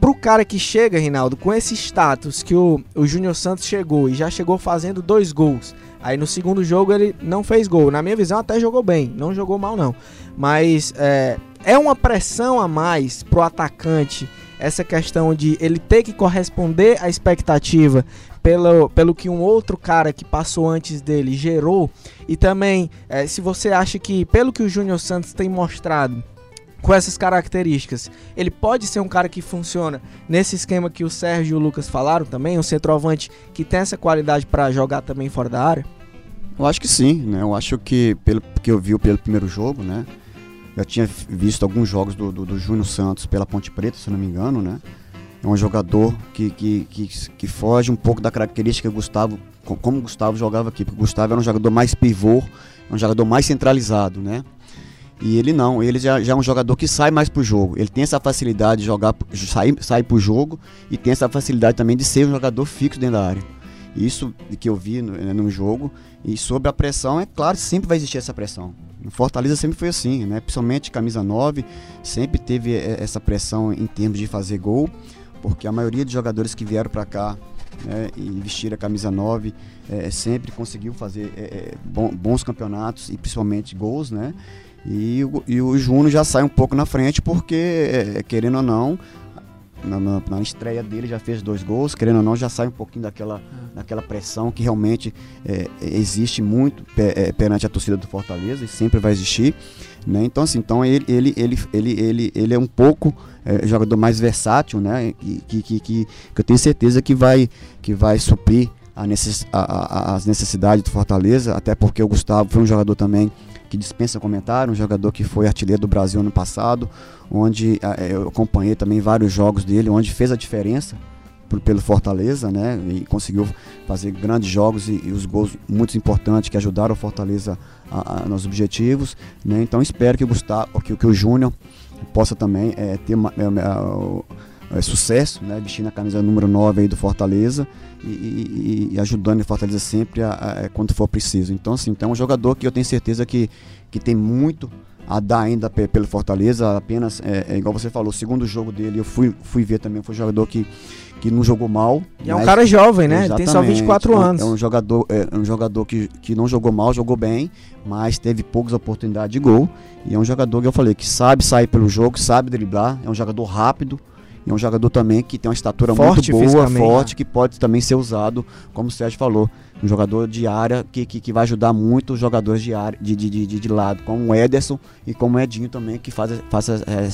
Pro cara que chega, Rinaldo, com esse status que o, o Júnior Santos chegou e já chegou fazendo dois gols. Aí no segundo jogo ele não fez gol. Na minha visão até jogou bem, não jogou mal não. Mas é, é uma pressão a mais pro atacante essa questão de ele ter que corresponder à expectativa pelo, pelo que um outro cara que passou antes dele gerou. E também, é, se você acha que, pelo que o Júnior Santos tem mostrado, com essas características, ele pode ser um cara que funciona nesse esquema que o Sérgio e o Lucas falaram também, um centroavante que tem essa qualidade para jogar também fora da área? Eu acho que sim, né? Eu acho que, pelo que eu vi pelo primeiro jogo, né? Eu tinha visto alguns jogos do, do, do Júnior Santos pela Ponte Preta, se não me engano, né? É um jogador que, que, que, que foge um pouco da característica que Gustavo, como Gustavo jogava aqui, porque Gustavo era um jogador mais pivô, um jogador mais centralizado, né? E ele não, ele já, já é um jogador que sai mais pro jogo. Ele tem essa facilidade de jogar, sair, sair pro jogo e tem essa facilidade também de ser um jogador fixo dentro da área. Isso que eu vi no, né, jogo. E sobre a pressão, é claro, sempre vai existir essa pressão. No Fortaleza sempre foi assim, né? Principalmente camisa 9, sempre teve essa pressão em termos de fazer gol, porque a maioria dos jogadores que vieram para cá né, e vestiram a camisa 9 é, sempre conseguiu fazer é, bons campeonatos e principalmente gols, né? E, e o Júnior já sai um pouco na frente porque, é, querendo ou não, na, na, na, estreia dele já fez dois gols, querendo ou não, já sai um pouquinho daquela, daquela pressão que realmente é, existe muito é, perante a torcida do Fortaleza e sempre vai existir. Né? Então, assim, então ele, ele, ele, ele, ele, ele é um pouco é, jogador mais versátil, né? que, que, que, que eu tenho certeza que vai, que vai suprir a necess, a, a, as necessidades do Fortaleza, até porque o Gustavo foi um jogador também que dispensa comentário, um jogador que foi artilheiro do Brasil ano passado, onde é, eu acompanhei também vários jogos dele, onde fez a diferença pelo Fortaleza, né? E conseguiu fazer grandes jogos e, e os gols muito importantes que ajudaram o Fortaleza a, a, nos objetivos, né? Então espero que o Gustavo, que, que o Júnior possa também é, ter uma, é, é, sucesso, né? Vestindo a camisa número 9 aí do Fortaleza e, e, e ajudando o Fortaleza sempre a, a, quando for preciso. Então, assim, então é um jogador que eu tenho certeza que, que tem muito a dar ainda pelo Fortaleza, apenas, é, é, igual você falou, o segundo jogo dele, eu fui, fui ver também, foi um jogador que, que não jogou mal. E é um cara jovem, né? Tem só 24 anos. É um jogador, é um jogador que, que não jogou mal, jogou bem, mas teve poucas oportunidades de gol. E é um jogador que eu falei, que sabe sair pelo jogo, sabe driblar, é um jogador rápido, e é um jogador também que tem uma estatura forte muito boa, forte, né? que pode também ser usado, como o Sérgio falou, um jogador de área que, que, que vai ajudar muito os jogadores de, área, de, de, de, de lado, como o Ederson e como o Edinho também, que faz, faz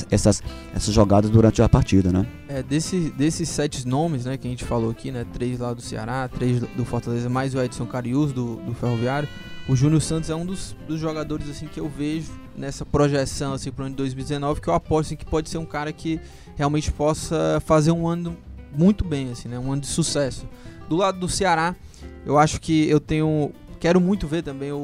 essas, essas jogadas durante a partida, né? É, desse, desses sete nomes né, que a gente falou aqui, né? Três lá do Ceará, três do Fortaleza, mais o Edson Carius do, do Ferroviário. O Júnior Santos é um dos, dos jogadores assim que eu vejo nessa projeção assim para o ano de 2019 que eu aposto assim, que pode ser um cara que realmente possa fazer um ano muito bem assim, né? Um ano de sucesso. Do lado do Ceará, eu acho que eu tenho quero muito ver também o,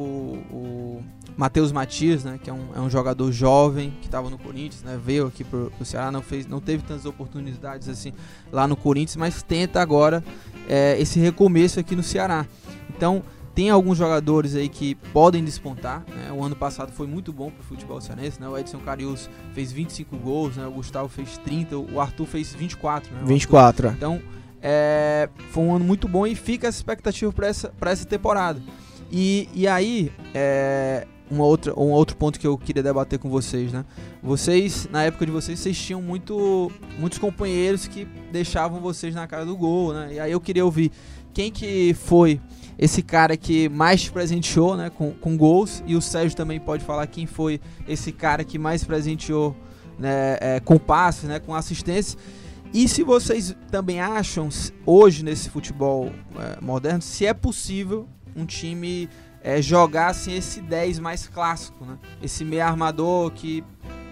o Matheus Matias, né, que é um, é um jogador jovem que estava no Corinthians, né, veio aqui pro, pro Ceará, não fez, não teve tantas oportunidades assim lá no Corinthians, mas tenta agora é, esse recomeço aqui no Ceará. Então tem alguns jogadores aí que podem despontar. Né? O ano passado foi muito bom para o futebol cearense. Né? O Edson Carius fez 25 gols, né? o Gustavo fez 30, o Arthur fez 24. Né? 24. Então é, foi um ano muito bom e fica essa expectativa para essa, essa temporada. E, e aí, é, uma outra, um outro ponto que eu queria debater com vocês, né? Vocês, na época de vocês, vocês tinham muito, muitos companheiros que deixavam vocês na cara do gol, né? E aí eu queria ouvir quem que foi esse cara que mais te presenteou né, com, com gols. E o Sérgio também pode falar quem foi esse cara que mais presenteou né, é, com passes, né, com assistência. E se vocês também acham, hoje nesse futebol é, moderno, se é possível um time é, jogar assim, esse 10 mais clássico, né? esse meio armador que,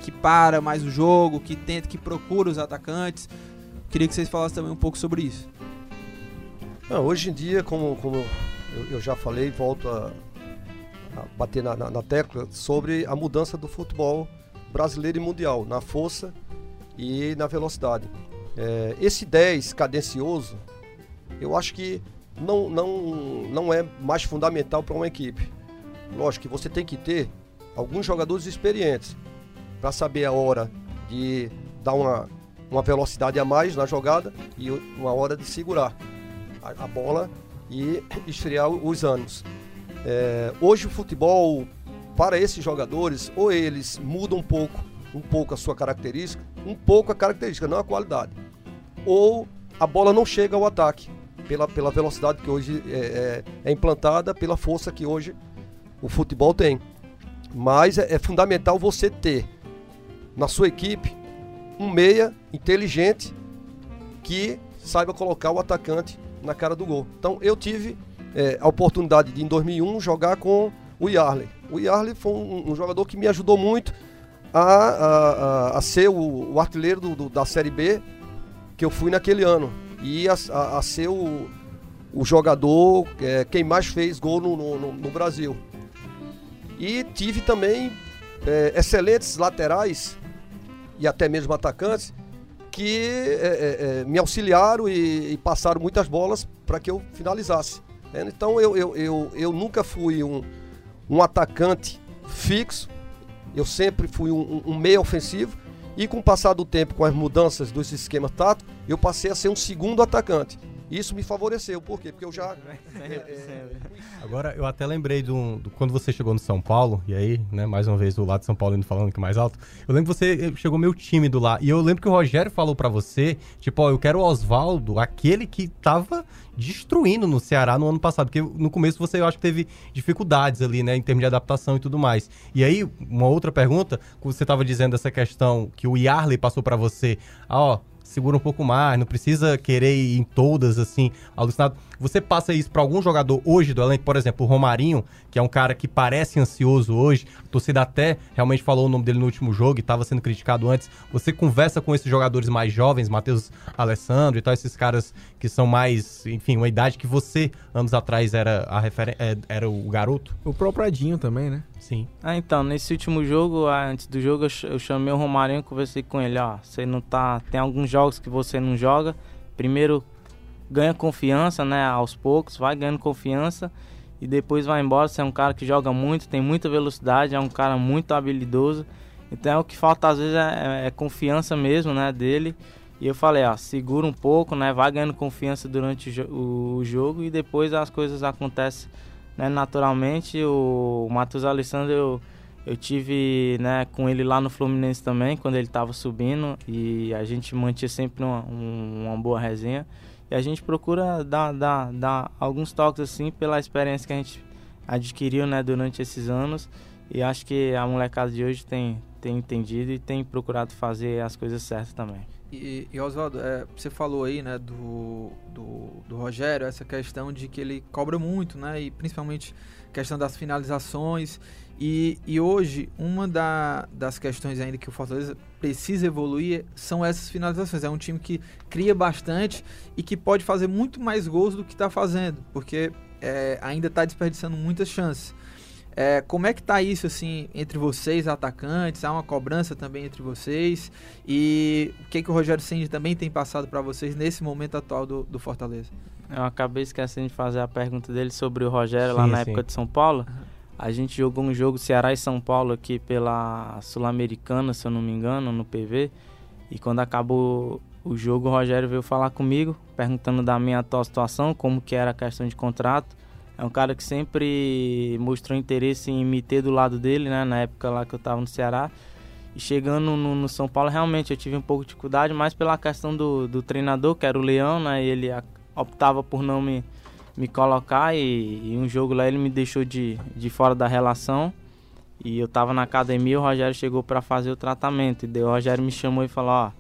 que para mais o jogo, que tenta, que procura os atacantes. Queria que vocês falassem também um pouco sobre isso. Não, hoje em dia, como, como eu, eu já falei, volto a, a bater na, na, na, tecla sobre a mudança do futebol brasileiro e mundial, na força e na velocidade. É, esse 10 cadencioso, eu acho que não, não, não é mais fundamental para uma equipe. Lógico que você tem que ter alguns jogadores experientes para saber a hora de dar uma, uma velocidade a mais na jogada e uma hora de segurar a, bola e esfriar os ânimos. É, hoje o futebol, para esses jogadores, ou eles mudam um pouco, um pouco a sua característica, um pouco a característica, não a qualidade. Ou a bola não chega ao ataque, pela, pela velocidade que hoje é, é, é implantada, pela força que hoje o futebol tem. Mas é, é fundamental você ter na sua equipe um meia inteligente que saiba colocar o atacante na cara do gol. Então eu tive é, a oportunidade de em 2001 jogar com o Yarley. O Yarley foi um, um jogador que me ajudou muito a, a, a, ser o, o artilheiro do, do, da Série B que eu fui naquele ano e a, a, a ser o, o jogador é, quem mais fez gol no, no, no Brasil. E tive também é, excelentes laterais e até mesmo atacantes que é, é, é me auxiliaram e, e, passaram muitas bolas para que eu finalizasse. Né? Então eu, eu, eu, eu nunca fui um, um atacante fixo, eu sempre fui um, um meio ofensivo e com o passar do tempo, com as mudanças dos esquemas táticos, eu passei a ser um segundo atacante. Isso me favoreceu, por quê? Porque eu já. É, é, Agora, eu até lembrei do, do, quando você chegou no São Paulo, e aí, né, mais uma vez, do lado de São Paulo indo falando que mais alto. Eu lembro que você eh, chegou meio tímido lá, e eu lembro que o Rogério falou para você, tipo, ó, eu quero o Oswaldo, aquele que tava destruindo no Ceará no ano passado, porque no começo você, eu acho que teve dificuldades ali, né, em termos de adaptação e tudo mais. E aí, uma outra pergunta, você tava dizendo essa questão que o Yarley passou para você, ah, ó, segura um pouco mais, não precisa querer ir em todas, assim, alucinado. Você passa isso para algum jogador hoje do elenco, por exemplo, o Romarinho, que é um cara que parece ansioso hoje, a torcida até realmente falou o nome dele no último jogo e estava sendo criticado antes. Você conversa com esses jogadores mais jovens, Matheus Alessandro e tal, esses caras que são mais, enfim, uma idade que você, anos atrás, era, a refer... É, era o garoto? O próprio Adinho também, né? Sim. Ah, então, nesse último jogo, antes do jogo, eu chamei o Romarinho e conversei com ele, ó, você não tá... Tem alguns jogos que você não joga, primeiro ganha confiança, né, aos poucos, vai ganhando confiança e depois vai embora. Você é um cara que joga muito, tem muita velocidade, é um cara muito habilidoso. Então o que falta às vezes é, é, é confiança mesmo, né, dele. E eu falei, ó, segura um pouco, né, vai ganhando confiança durante o, o jogo e depois as coisas acontecem, né, naturalmente. O Matheus Alessandro eu, eu tive, né, com ele lá no Fluminense também, quando ele estava subindo e a gente mantinha sempre uma, uma boa resenha. E a gente procura dar, dar, dar alguns toques assim pela experiência que a gente adquiriu né, durante esses anos. E acho que a molecada de hoje tem, tem entendido e tem procurado fazer as coisas certas também. E, Oswaldo, é, você falou aí, né, do, do, do, Rogério, essa questão de que ele cobra muito, né, e principalmente questão das finalizações. E, e hoje, uma da, das questões ainda que o Fortaleza precisa evoluir são essas finalizações. É um time que cria bastante e que pode fazer muito mais gols do que está fazendo, porque é, ainda está desperdiçando muitas chances. É, como é que tá isso assim entre vocês, atacantes? Há uma cobrança também entre vocês? E o que, que o Rogério Ceni também tem passado para vocês nesse momento atual do, do, Fortaleza? Eu acabei esquecendo de fazer a pergunta dele sobre o Rogério sim, lá na sim. época de São Paulo. A gente jogou um jogo Ceará e São Paulo aqui pela Sul-Americana, se eu não me engano, no PV. E quando acabou o jogo, o Rogério veio falar comigo, perguntando da minha atual situação, como que era a questão de contrato. É um cara que sempre mostrou interesse em me ter do lado dele, né? Na época lá que eu estava no Ceará. E chegando no, no, São Paulo, realmente eu tive um pouco de dificuldade, mais pela questão do, do treinador, que era o Leão, né? E ele optava por não me, me colocar e, e, um jogo lá ele me deixou de, de fora da relação. E eu tava na academia, o Rogério chegou para fazer o tratamento. E daí o Rogério me chamou e falou, ó,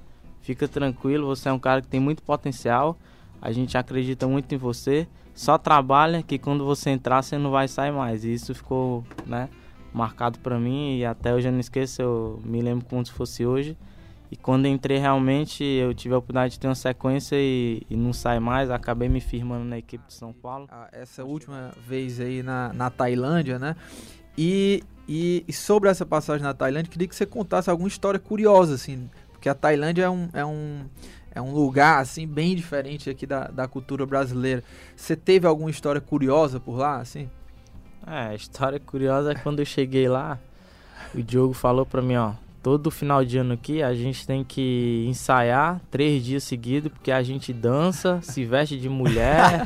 fica tranquilo, você é um cara que tem muito potencial. A gente acredita muito em você só trabalha que quando você entrar você não vai sair mais. E isso ficou, né, marcado para mim e até hoje eu não esqueço, eu me lembro como se fosse hoje. E quando entrei realmente, eu tive a oportunidade de ter uma sequência e, e não sai mais, acabei me firmando na equipe de São Paulo. Ah, essa última vez aí na, na Tailândia, né? E, e, e, sobre essa passagem na Tailândia, queria que você contasse alguma história curiosa, assim, porque a Tailândia é um, é um é um lugar assim bem diferente aqui da, da cultura brasileira. Você teve alguma história curiosa por lá, assim? É, a história curiosa é quando eu cheguei lá, o Diogo falou pra mim, ó, todo final de ano aqui a gente tem que ensaiar três dias seguidos, porque a gente dança, se veste de mulher,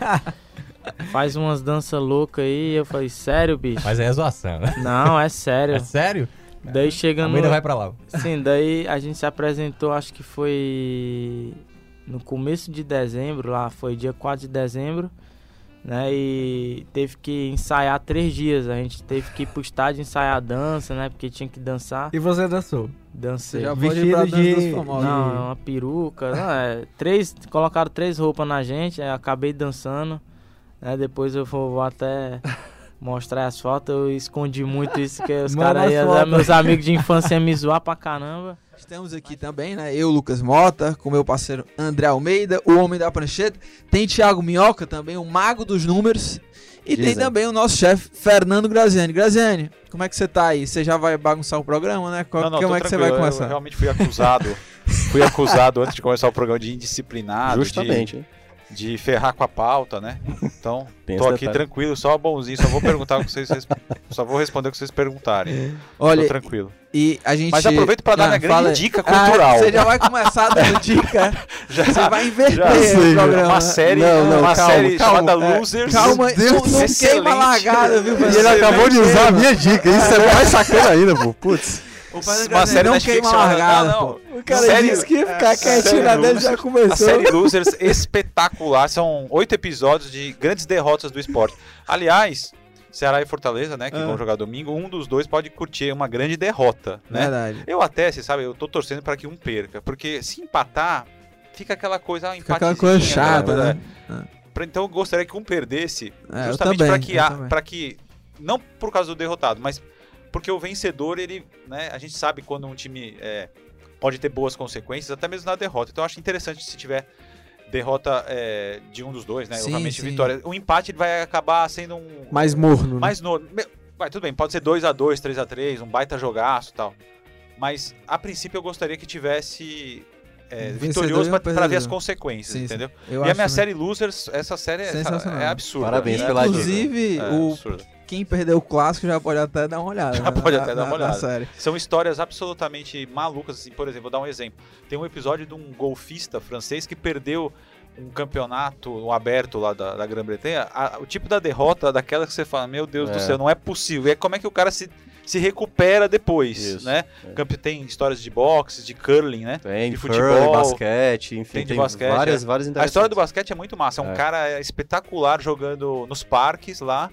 faz umas danças loucas aí. Eu falei, sério, bicho? Mas é zoação, né? Não, é sério. É sério? Daí chegando. A ainda vai pra lá. Sim, daí a gente se apresentou, acho que foi no começo de dezembro, lá foi dia 4 de dezembro, né? E teve que ensaiar três dias. A gente teve que ir pro estádio ensaiar a dança, né? Porque tinha que dançar. E você dançou? Dancei. Você já Vestido dança de. Não, uma peruca. Não, é, três, colocaram três roupas na gente, acabei dançando. Né? Depois eu vou, vou até mostrar as fotos. Eu escondi muito isso, que os caras meus amigos de infância me zoar pra caramba. Estamos aqui também, né? Eu, Lucas Mota, com meu parceiro André Almeida, o homem da prancheta. Tem Thiago Minhoca também, o mago dos números. E tem Dizem. também o nosso chefe, Fernando Graziani. Graziani, como é que você tá aí? Você já vai bagunçar o programa, né? Qual- Não, não, como é que você vai começar? Eu realmente fui acusado. fui acusado antes de começar o programa de indisciplinado. Justamente, De, de ferrar com a pauta, né? Então, Tem tô aqui detalhe. tranquilo, só bonzinho, só vou perguntar o que vocês. Só vou responder o que vocês perguntarem. Olha, tô tranquilo. E a gente. Mas aproveito pra dar Ah, minha grande fala dica Ah, cultural. você já vai começar dando dica. Já- você vai inverter já- o programa. Uma série, uma série chamada É, Losers. Calma, não, não Excelente. queima largada, viu? E ele acabou de usar a minha dica. Isso é mais sacana ainda, pô. Putz. Uma série não queima a largada, Não, não. pô. O cara Série- disse que ia ficar é, quietinho na dele, já começou. A série Losers espetacular. São oito episódios de grandes derrotas do esporte. Aliás, Ceará e Fortaleza, né, que Ah. vão jogar domingo, um dos dois pode curtir uma grande derrota, né? Verdade. Eu até, você sabe, eu tô torcendo para que um perca, porque se empatar, fica aquela coisa, ah, Fica aquela coisa chata, aquela né? Pra- Então eu gostaria que um perdesse, É, justamente para que, pra que não por causa do derrotado, mas porque o vencedor, ele, né, a gente sabe quando um time é, pode ter boas consequências, até mesmo na derrota. Então eu acho interessante se tiver derrota é, de um dos dois, né? Sim, Obviamente sim. vitória. O empate ele vai acabar sendo um Mais morno, né? mais no, me- vai tudo bem, pode ser 2 a 2, 3 a 3, um baita jogaço, e tal. Mas a princípio eu gostaria que tivesse é, vitorioso pra, pra ver as consequências, Sim, entendeu? Eu e a minha também. série Losers, essa série é, é absurda. Parabéns é pela. Inclusive, É o, absurda. Quem perdeu o clássico já pode até dar uma olhada. Já né, pode na- até dar na- uma na olhada. série. São histórias absolutamente malucas, assim, por exemplo, vou dar um exemplo. Tem um episódio de um golfista francês que perdeu um campeonato um aberto lá da, da Grã-Bretanha, o tipo da derrota daquela que você fala, meu Deus do É. céu, não é possível. E é como é que o cara se, se recupera depois, Isso, né? é. Tem histórias de boxe, de curling, né? Tem de curling, futebol, basquete, enfim, tem de tem basquete. várias- é. várias A história do basquete é muito massa. É um É. cara espetacular jogando nos parques lá.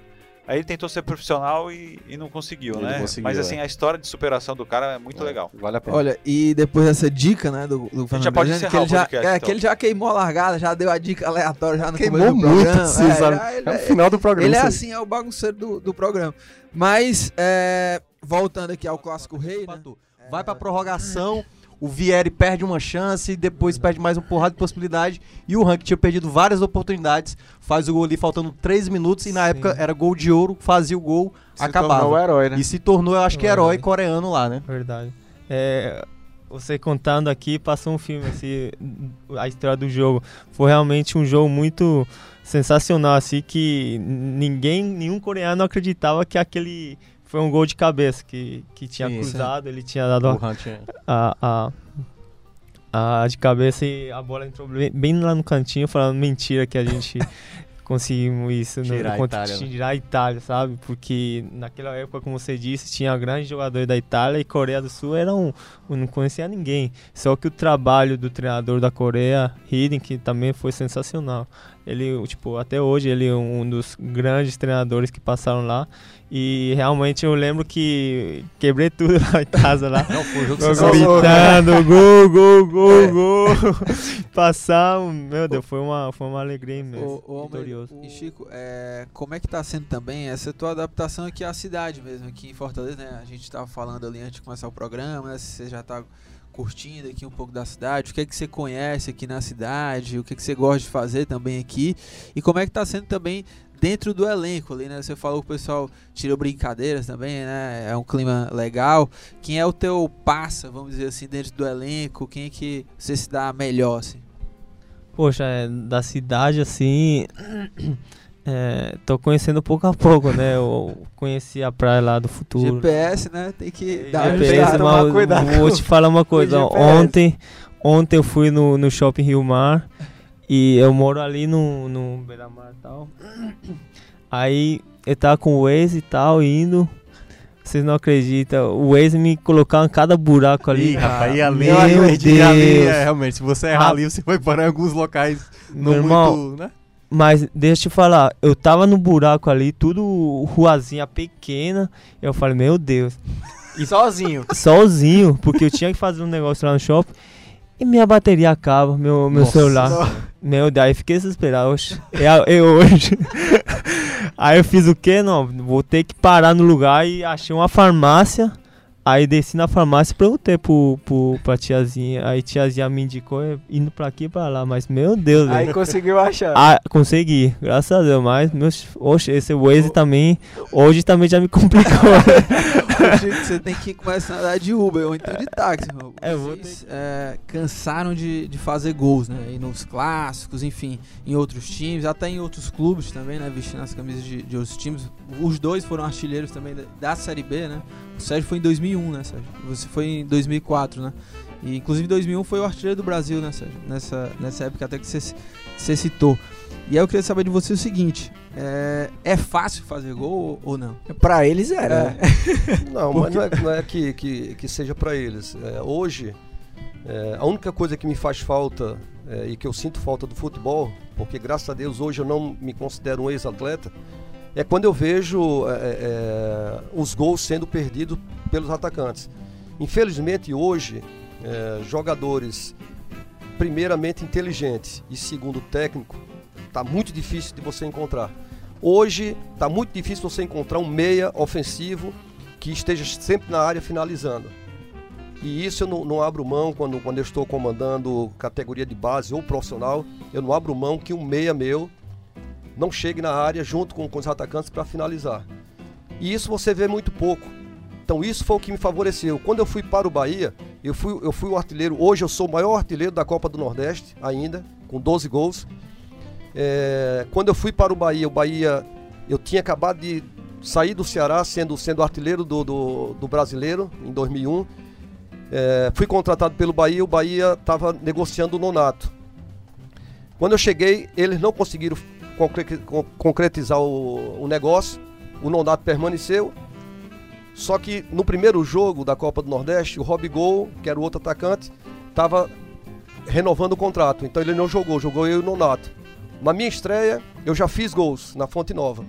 Aí ele tentou ser profissional e, e não conseguiu, Ele né? conseguiu, Mas assim, é. a história de superação do cara é muito legal. Vale a Olha, e depois dessa dica, né, do, do Fernando já pode encerrar que ele já, podcast, é, então. que ele já queimou a largada, já deu a dica aleatória já no Queimou começo do muito, programa. sim, já- É o final do programa, Ele é assim, é o bagunceiro do, do programa. Mas, é, voltando aqui ao Clássico Rei, né? Vai pra prorrogação, o Vieri perde uma chance, depois perde mais uma porrada de possibilidade. E o Rank tinha perdido várias oportunidades, faz o gol ali faltando 3 minutos, e na época era gol de ouro, fazia o gol, Se acabava. tornou o herói, né? E se tornou, eu acho que, herói. coreano lá, né? Verdade. É, você contando aqui, passou um filme, assim, a história do jogo. Foi realmente um jogo muito sensacional, assim, que ninguém, nenhum coreano acreditava que aquele foi um gol de cabeça, que, que tinha Sim, cruzado, sim. ele tinha dado a, tinha- a, a, a de cabeça e a bola entrou bem, bem lá no cantinho, falando mentira que a gente conseguimos isso no, Tirar a contra- Itália, né? tirar a Itália, sabe? Porque naquela época, como você disse, tinha grandes jogadores da Itália e Coreia do Sul era um, um- não conhecia ninguém. Só que o trabalho do treinador da Coreia, Hidden, que também foi sensacional. Ele, tipo, até hoje ele é um dos grandes treinadores que passaram lá. E realmente eu lembro que quebrei tudo lá em casa lá. Não, foi um jogo gritando, gol, gol, gol, É. gol. Passar, meu Deus, foi uma, foi uma alegria mesmo. Almeida, vitorioso. E Chico, é, como é que tá sendo também essa tua adaptação aqui à cidade mesmo, aqui em Fortaleza, né? A gente tava falando ali antes de começar o programa, né? Se você já tá curtindo aqui um pouco da cidade, o que é que você conhece aqui na cidade, o que é que você gosta de fazer também aqui, e como é que tá sendo também dentro do elenco ali, né? Você falou que o pessoal tirou brincadeiras também, né? É um clima legal. Quem é o teu passa, vamos dizer assim, dentro do elenco? Quem é que você se dá melhor, assim? Poxa, é, da cidade assim. É, tô conhecendo pouco a pouco, né? Eu conheci a praia lá do futuro. GPS, né? Tem que dar GPS, ajustada, mas cuidado vou te falar uma coisa. Ontem, ontem eu fui no, no shopping Rio Mar e eu moro ali no, no Beira-Mar e tal. Aí eu tava com o Waze e tal, indo. Vocês não acreditam, o Waze me colocava em cada buraco ali. Ih, rapaz, e ali, Meu ali, ali, Deus. é, realmente, se você errar ali, você vai parar em alguns locais não Meu irmão, muito, né? Mas deixa eu te falar, eu tava no buraco ali, tudo ruazinha pequena. Eu falei, meu Deus. E sozinho? Sozinho, porque eu tinha que fazer um negócio lá no shopping. E minha bateria acaba, meu, meu Nossa. celular. Meu Deus, aí fiquei desesperado. Oxe, é, é hoje. aí eu fiz o quê? Não, vou ter que parar no lugar e achei uma farmácia. Aí desci na farmácia e perguntei pro, pro, pra tiazinha. Aí tiazinha me indicou é, indo pra aqui e pra lá. Mas meu Deus, Aí velho. conseguiu achar. Ah, consegui, graças a Deus. Mas, meus, oxe, esse Waze também. Hoje também já me complicou. Hoje você tem que começar a andar de Uber ou então de táxi. irmão. É, Vocês é, cansaram de, de fazer gols, né? E nos clássicos, enfim, em outros times, até em outros clubes também, né? Vestindo as camisas de, de outros times. Os dois foram artilheiros também da, da Série B, né? O Sérgio foi em 2001, né, Sérgio? Você foi em 2004, né? E inclusive em 2001 foi o artilheiro do Brasil, né, Sérgio? Nessa, nessa época até que você, você citou. E aí eu queria saber de você o seguinte: é, é fácil fazer gol ou, não? Pra eles era. né? Não, Por mas não é, não é que, que, que seja para eles. É, hoje, é, a única coisa que me faz falta é, e que eu sinto falta do futebol, porque graças a Deus hoje eu não me considero um ex-atleta, é quando eu vejo é, é, os gols sendo perdidos pelos atacantes. Infelizmente hoje, é, jogadores primeiramente inteligentes e segundo técnico, tá muito difícil de você encontrar. Hoje tá muito difícil você encontrar um meia ofensivo que esteja sempre na área finalizando. E isso eu não, não abro mão quando, quando eu estou comandando categoria de base ou profissional. Eu não abro mão que um meia meu não chegue na área junto com, com os atacantes para finalizar. E isso você vê muito pouco. Então isso foi o que me favoreceu. Quando eu fui para o Bahia, eu fui, eu fui o artilheiro. Hoje eu sou o maior artilheiro da Copa do Nordeste ainda, com 12 gols. É, quando eu fui para o Bahia, o Bahia, eu tinha acabado de sair do Ceará sendo, sendo artilheiro do, do, do brasileiro em 2001. É, fui contratado pelo Bahia, o Bahia estava negociando o Nonato. Quando eu cheguei, eles não conseguiram concretizar o, o negócio. O Nonato permaneceu. Só que no primeiro jogo da Copa do Nordeste, o Rob Gol, que era o outro atacante, estava renovando o contrato. Então ele não jogou, jogou eu e o Nonato. Na minha estreia, eu já fiz gols na Fonte Nova.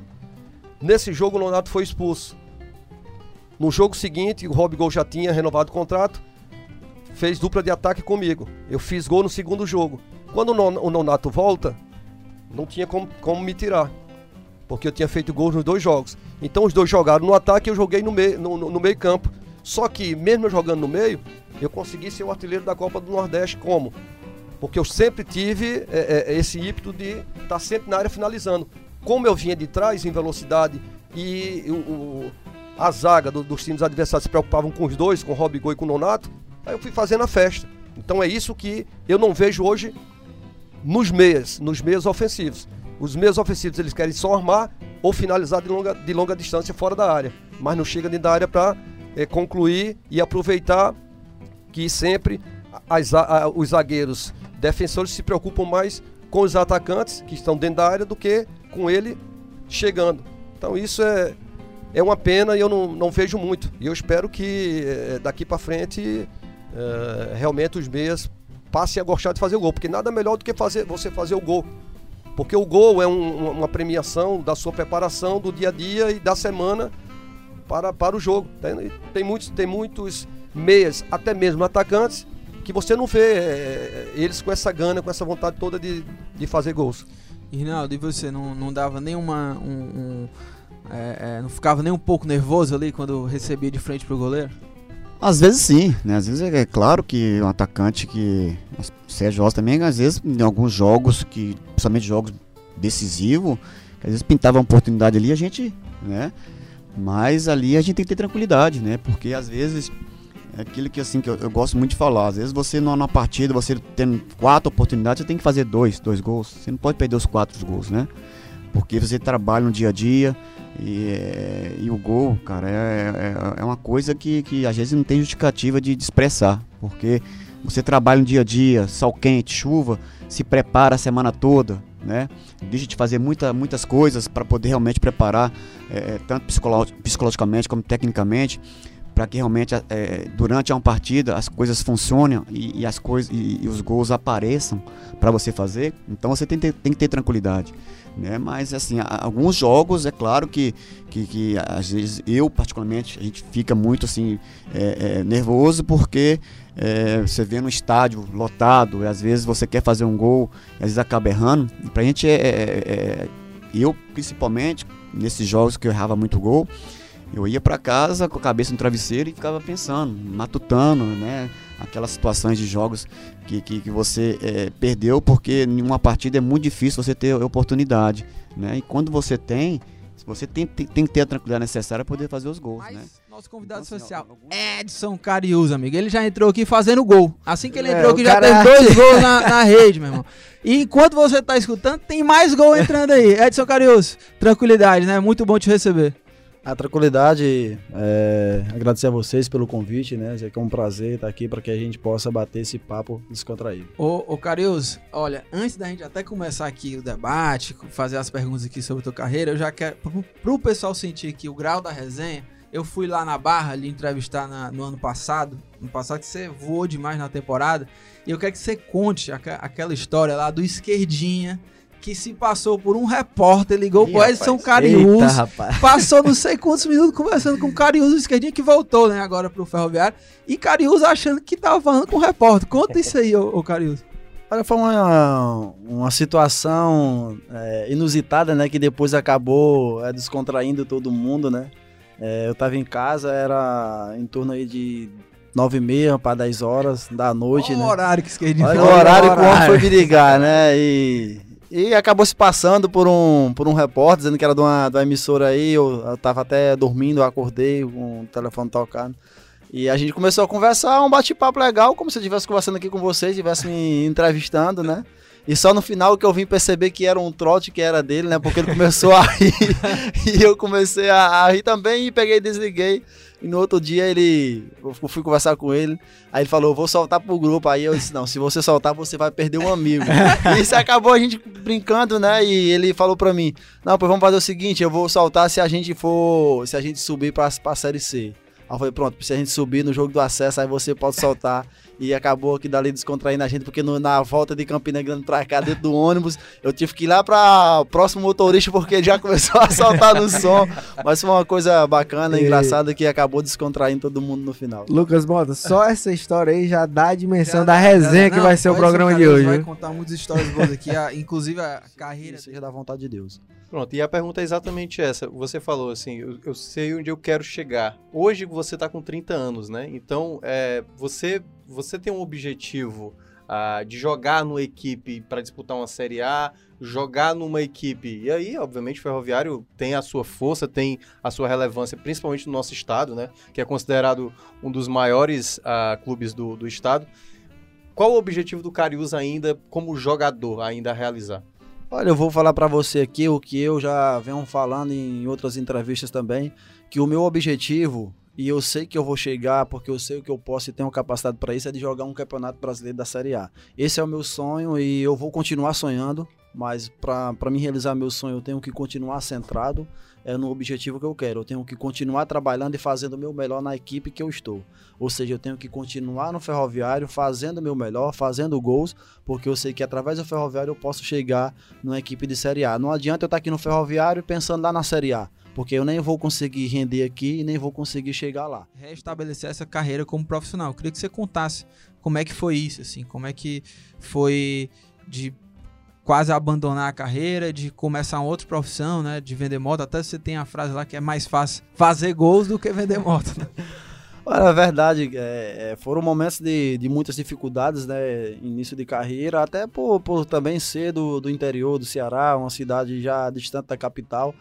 Nesse jogo, o Nonato foi expulso. No jogo seguinte, o Rob Gol já tinha renovado o contrato, fez dupla de ataque comigo. Eu fiz gol no segundo jogo. Quando o Nonato volta, não tinha como, como me tirar. Porque eu tinha feito gols nos dois jogos. Então os dois jogaram no ataque e eu joguei no meio, no, no- no meio campo. Só que, mesmo eu jogando no meio, eu consegui ser o artilheiro da Copa do Nordeste como? Porque eu sempre tive é, é, esse ímpeto de estar sempre na área finalizando. Como eu vinha de trás em velocidade e o, o- a zaga do- dos times adversários se preocupavam com os dois, com o Gol e com o Nonato, aí eu fui fazendo a festa. Então é isso que eu não vejo hoje nos meias, nos meias ofensivos. Os meias ofensivos eles querem só armar ou finalizar de longa, de longa distância fora da área, mas não chega dentro da área para concluir e aproveitar que sempre as a- os zagueiros defensores se preocupam mais com os atacantes que estão dentro da área do que com ele chegando. Então isso é, é uma pena e eu não, não vejo muito. E eu espero que eh, daqui para frente eh, realmente os meias passem a gostar de fazer o gol, porque nada melhor do que fazer, você fazer o gol. Porque o gol é um- uma- premiação da sua preparação do dia a dia e da semana para, para o jogo. Tem, tem, muitos, tem muitos meias, até mesmo atacantes, que você não vê eh, eles com essa gana, com essa vontade toda de, de fazer gols. Rinaldo, e você não, não dava nenhuma. Um, um, é, é, não ficava nem um pouco nervoso ali quando recebia de frente pro goleiro? Às vezes sim, né? Às vezes é, é claro que um atacante que. Sérgio Rosa também, às vezes, em alguns jogos, que, principalmente jogos decisivos, às vezes pintava uma oportunidade ali, a gente, né? Mas ali a gente tem que ter tranquilidade, né? Porque às vezes é aquilo que assim que eu, eu gosto muito de falar. Às vezes você numa partida, você tem quatro oportunidades, você tem que fazer dois, dois gols. Você não pode perder os quatro gols, né? Porque você trabalha no dia a dia e, é, e o gol, cara, é, é, é uma coisa que, que às vezes não tem justificativa de, de expressar. Porque você trabalha no dia a dia, sol quente, chuva, se prepara a semana toda, né? Deixa de fazer muita, muitas coisas para poder realmente preparar, é, tanto psicolo psicologicamente como tecnicamente, para que realmente é, durante uma partida as coisas funcionem e, e as coisas e, e, os gols apareçam para você fazer. Então você tem, tem que ter tranquilidade. Né? Mas assim, alguns jogos, é claro que, que, que, às vezes eu particularmente a gente fica muito assim é, é, nervoso porque é, você vê no estádio lotado e às vezes você quer fazer um gol às vezes acaba errando. E pra gente é, é, é, eu principalmente nesses jogos que eu errava muito gol, eu ia para casa com a cabeça no travesseiro e ficava pensando, matutando, né? Aquelas situações de jogos que, que, que você é, perdeu porque em uma partida é muito difícil você ter oportunidade, né? E quando você tem, você tem, tem, tem que ter a tranquilidade necessária para poder fazer os gols, Mas, né? Nosso convidado então, social, Edson Carius, amigo. Ele já entrou aqui fazendo gol. Assim que ele É, entrou o aqui, já cara- teve dois gols na, na rede, meu irmão. E enquanto você tá escutando, tem mais gol entrando aí. Edson Carius, tranquilidade, né? Muito bom te receber. A tranquilidade, é, agradecer a vocês pelo convite, né? É que um prazer estar aqui para que a gente possa bater esse papo descontraído. Ô, ô Carius, olha, antes da gente até começar aqui o debate, fazer as perguntas aqui sobre a tua carreira, eu já quero, pro, pro pessoal sentir aqui o grau da resenha, eu fui lá na Barra lhe entrevistar na- no ano passado, no passado que você voou demais na temporada, e eu quero que você conte aca- aquela história lá do esquerdinha, que se passou por um repórter, ligou pro Edson Eita, rapaz. passou não sei quantos minutos conversando com o Carius, o esquerdinha que voltou, né, agora pro Ferroviário, e Carius achando que tava falando com o repórter. Conta isso aí, ô, ô Carius. Olha, foi uma, uma situação é, inusitada, né? Que depois acabou é, descontraindo todo mundo, né? É, eu tava em casa, era em torno aí de 9 e meia para 10 horas da noite, Olha né? o horário que Olha foi. o horário que o homem foi me ligar, né? E, e acabou se passando por um, por um repórter, dizendo que era de uma, de uma emissora aí. Eu, eu tava até dormindo, eu acordei com o telefone tocando. E a gente começou a conversar, um bate-papo legal, como se eu estivesse conversando aqui com vocês, estivesse me entrevistando, né? E só no final que eu vim perceber que era um trote que era dele, né? Porque ele começou a rir e eu comecei a, a rir também e peguei e desliguei. E no outro dia ele. Eu fui conversar com ele. Aí ele falou: vou soltar pro grupo. Aí eu disse: não, se você soltar, você vai perder um amigo. e isso acabou a gente brincando, né? E ele falou pra mim: não, pois vamos fazer o seguinte: eu vou soltar se a gente for. Se a gente subir pra, pra série C. Aí eu falei, pronto, se a gente subir no jogo do acesso, aí você pode soltar. E acabou que dali descontraindo a gente, porque no- na volta de Campina Grande pra cá, dentro do ônibus, eu tive que ir lá pra o próximo motorista, porque já começou a soltar no som. Mas foi uma coisa bacana, E- engraçada, que acabou descontraindo todo mundo no final. Lucas Mota, só essa história aí já dá a dimensão Já da resenha já dá- que não, vai ser o programa de hoje. vai contar muitas histórias boas aqui, a- inclusive a carreira. Seja da vontade de Deus. Pronto, e a pergunta é exatamente essa. Você falou assim, eu, eu sei onde eu quero chegar. Hoje você está com 30 anos, né? Então, é, você, você tem um objetivo ah, de jogar numa equipe para disputar uma Série A, jogar numa equipe. E aí, obviamente, o Ferroviário tem a sua força, tem a sua relevância, principalmente no nosso estado, né? Que é considerado um dos maiores ah, clubes do, do estado. Qual o objetivo do Cariús ainda, como jogador, ainda a realizar? Olha, eu vou falar pra você aqui o que eu já venho falando em outras entrevistas também, que o meu objetivo, e eu sei que eu vou chegar, porque eu sei o que eu posso e tenho capacidade para isso, é de jogar um campeonato brasileiro da Série A. Esse é o meu sonho e eu vou continuar sonhando, mas para me realizar meu sonho eu tenho que continuar centrado é, no objetivo que eu quero. Eu tenho que continuar trabalhando e fazendo o meu melhor na equipe que eu estou. Ou seja, eu tenho que continuar no Ferroviário fazendo o meu melhor, fazendo gols, porque eu sei que através do Ferroviário eu posso chegar numa equipe de Série A. Não adianta eu estar aqui no Ferroviário pensando lá na Série A, porque eu nem vou conseguir render aqui e nem vou conseguir chegar lá. Restabelecer essa carreira como profissional. Eu queria que você contasse como é que foi isso, assim, como é que foi de quase abandonar a carreira, de começar uma outra profissão, né, de vender moto. Até você tem a frase lá que é mais fácil fazer gols do que vender moto. Né? Olha, a verdade, é, é, foram momentos de, de muitas dificuldades, né? Início de carreira, até por, por também ser do, do interior do Ceará, uma cidade já distante da capital.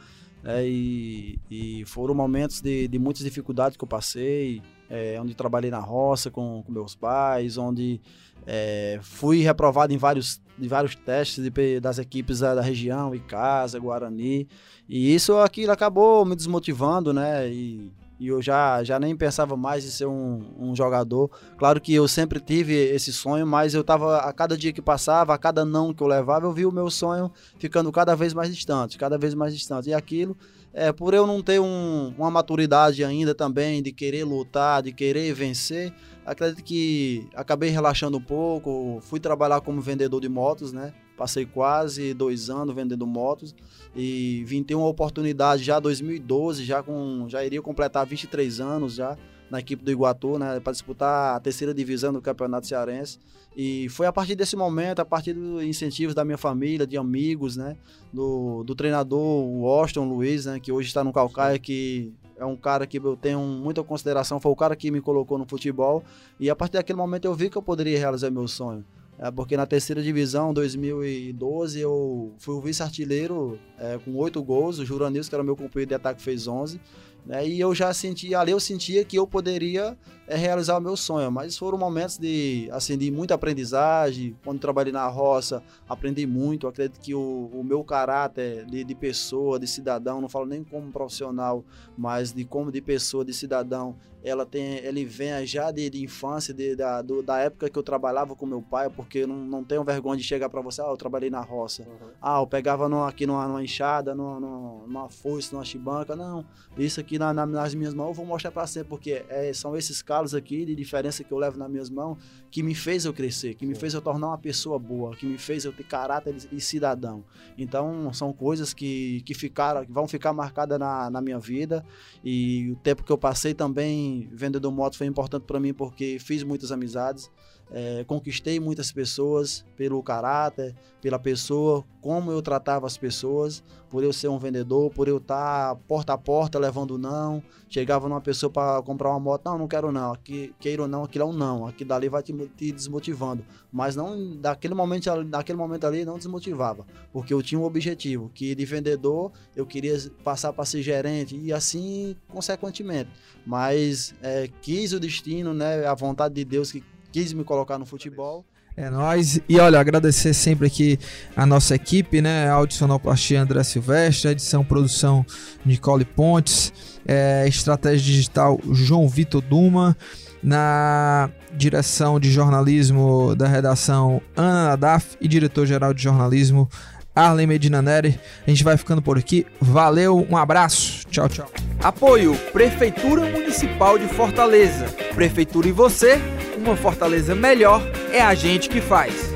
Né, e, e foram momentos de, de muitas dificuldades que eu passei. é, onde trabalhei na roça com, com meus pais, onde é, fui reprovado em vários, em vários testes de, das equipes da, da região, Icasa, Guarani, e isso aquilo acabou me desmotivando, né? E, e eu já, já nem pensava mais em ser um, um, jogador. Claro que eu sempre tive esse sonho, mas eu tava a cada dia que passava, a cada não que eu levava, eu vi o meu sonho ficando cada vez mais distante, cada vez mais distante. E aquilo, é, por eu não ter um, uma maturidade ainda também de querer lutar, de querer vencer, acredito que acabei relaxando um pouco. Fui trabalhar como vendedor de motos, né? Passei quase dois anos vendendo motos e vim ter uma oportunidade já em 2012, já com já iria completar 23 anos já na equipe do Iguatu, né, para disputar a terceira divisão do Campeonato Cearense. E foi a partir desse momento, a partir dos incentivos da minha família, de amigos, né, do, do treinador Washington Luiz, né, que hoje está no Calcaia, que é um cara que eu tenho muita consideração, foi o cara que me colocou no futebol. E a partir daquele momento eu vi que eu poderia realizar meu sonho. É porque na terceira divisão, 2012, eu fui o vice-artilheiro é, com oito gols. O Juranils, que era meu companheiro de ataque, fez 11. Né? E eu já sentia, ali eu sentia que eu poderia é, realizar o meu sonho, mas foram momentos de, assim, de muita aprendizagem. Quando trabalhei na roça, aprendi muito. acredito que o, o meu caráter de, de, pessoa, de cidadão, não falo nem como profissional, mas de como de pessoa, de cidadão, ela tem, ele vem já de, de infância, de, da, do, da época que eu trabalhava com meu pai, porque eu não, não tenho vergonha de chegar para você, ah, eu trabalhei na roça. Uhum. Ah, eu pegava no, aqui numa, numa enxada, numa, numa foice, numa chibanca. Não, isso aqui na, na, nas minhas mãos eu vou mostrar para você, porque é, são esses calos aqui de diferença que eu levo nas minhas mãos que me fez eu crescer, que me fez eu tornar uma pessoa boa, que me fez eu ter caráter e cidadão. Então, são coisas que, que ficaram, que vão ficar marcadas na, na minha vida e o tempo que eu passei também vendedor moto foi importante para mim porque fiz muitas amizades, é, conquistei muitas pessoas pelo caráter, pela pessoa, como eu tratava as pessoas, por eu ser um vendedor, por eu estar tá porta a porta levando não, chegava numa pessoa para comprar uma moto, não, não quero não, aqui, queira ou não, aquilo é um não, aqui dali vai te, te, desmotivando, mas não, daquele momento, daquele momento ali não desmotivava, porque eu tinha um objetivo, que de vendedor eu queria passar para ser gerente e assim consequentemente, mas é, quis o destino, né, a vontade de Deus que quis me colocar no futebol. É nóis. E olha, agradecer sempre aqui a nossa equipe, né? Audicionoplastia André Silvestre, edição produção Nicole Pontes, é, estratégia digital João Vitor Duma, na direção de jornalismo da redação Ana Nadaf e diretor-geral de jornalismo Arlen Medina Neri. A gente vai ficando por aqui. Valeu, um abraço. Tchau, tchau. Apoio Prefeitura Municipal de Fortaleza. Prefeitura e você uma Fortaleza melhor é a gente que faz.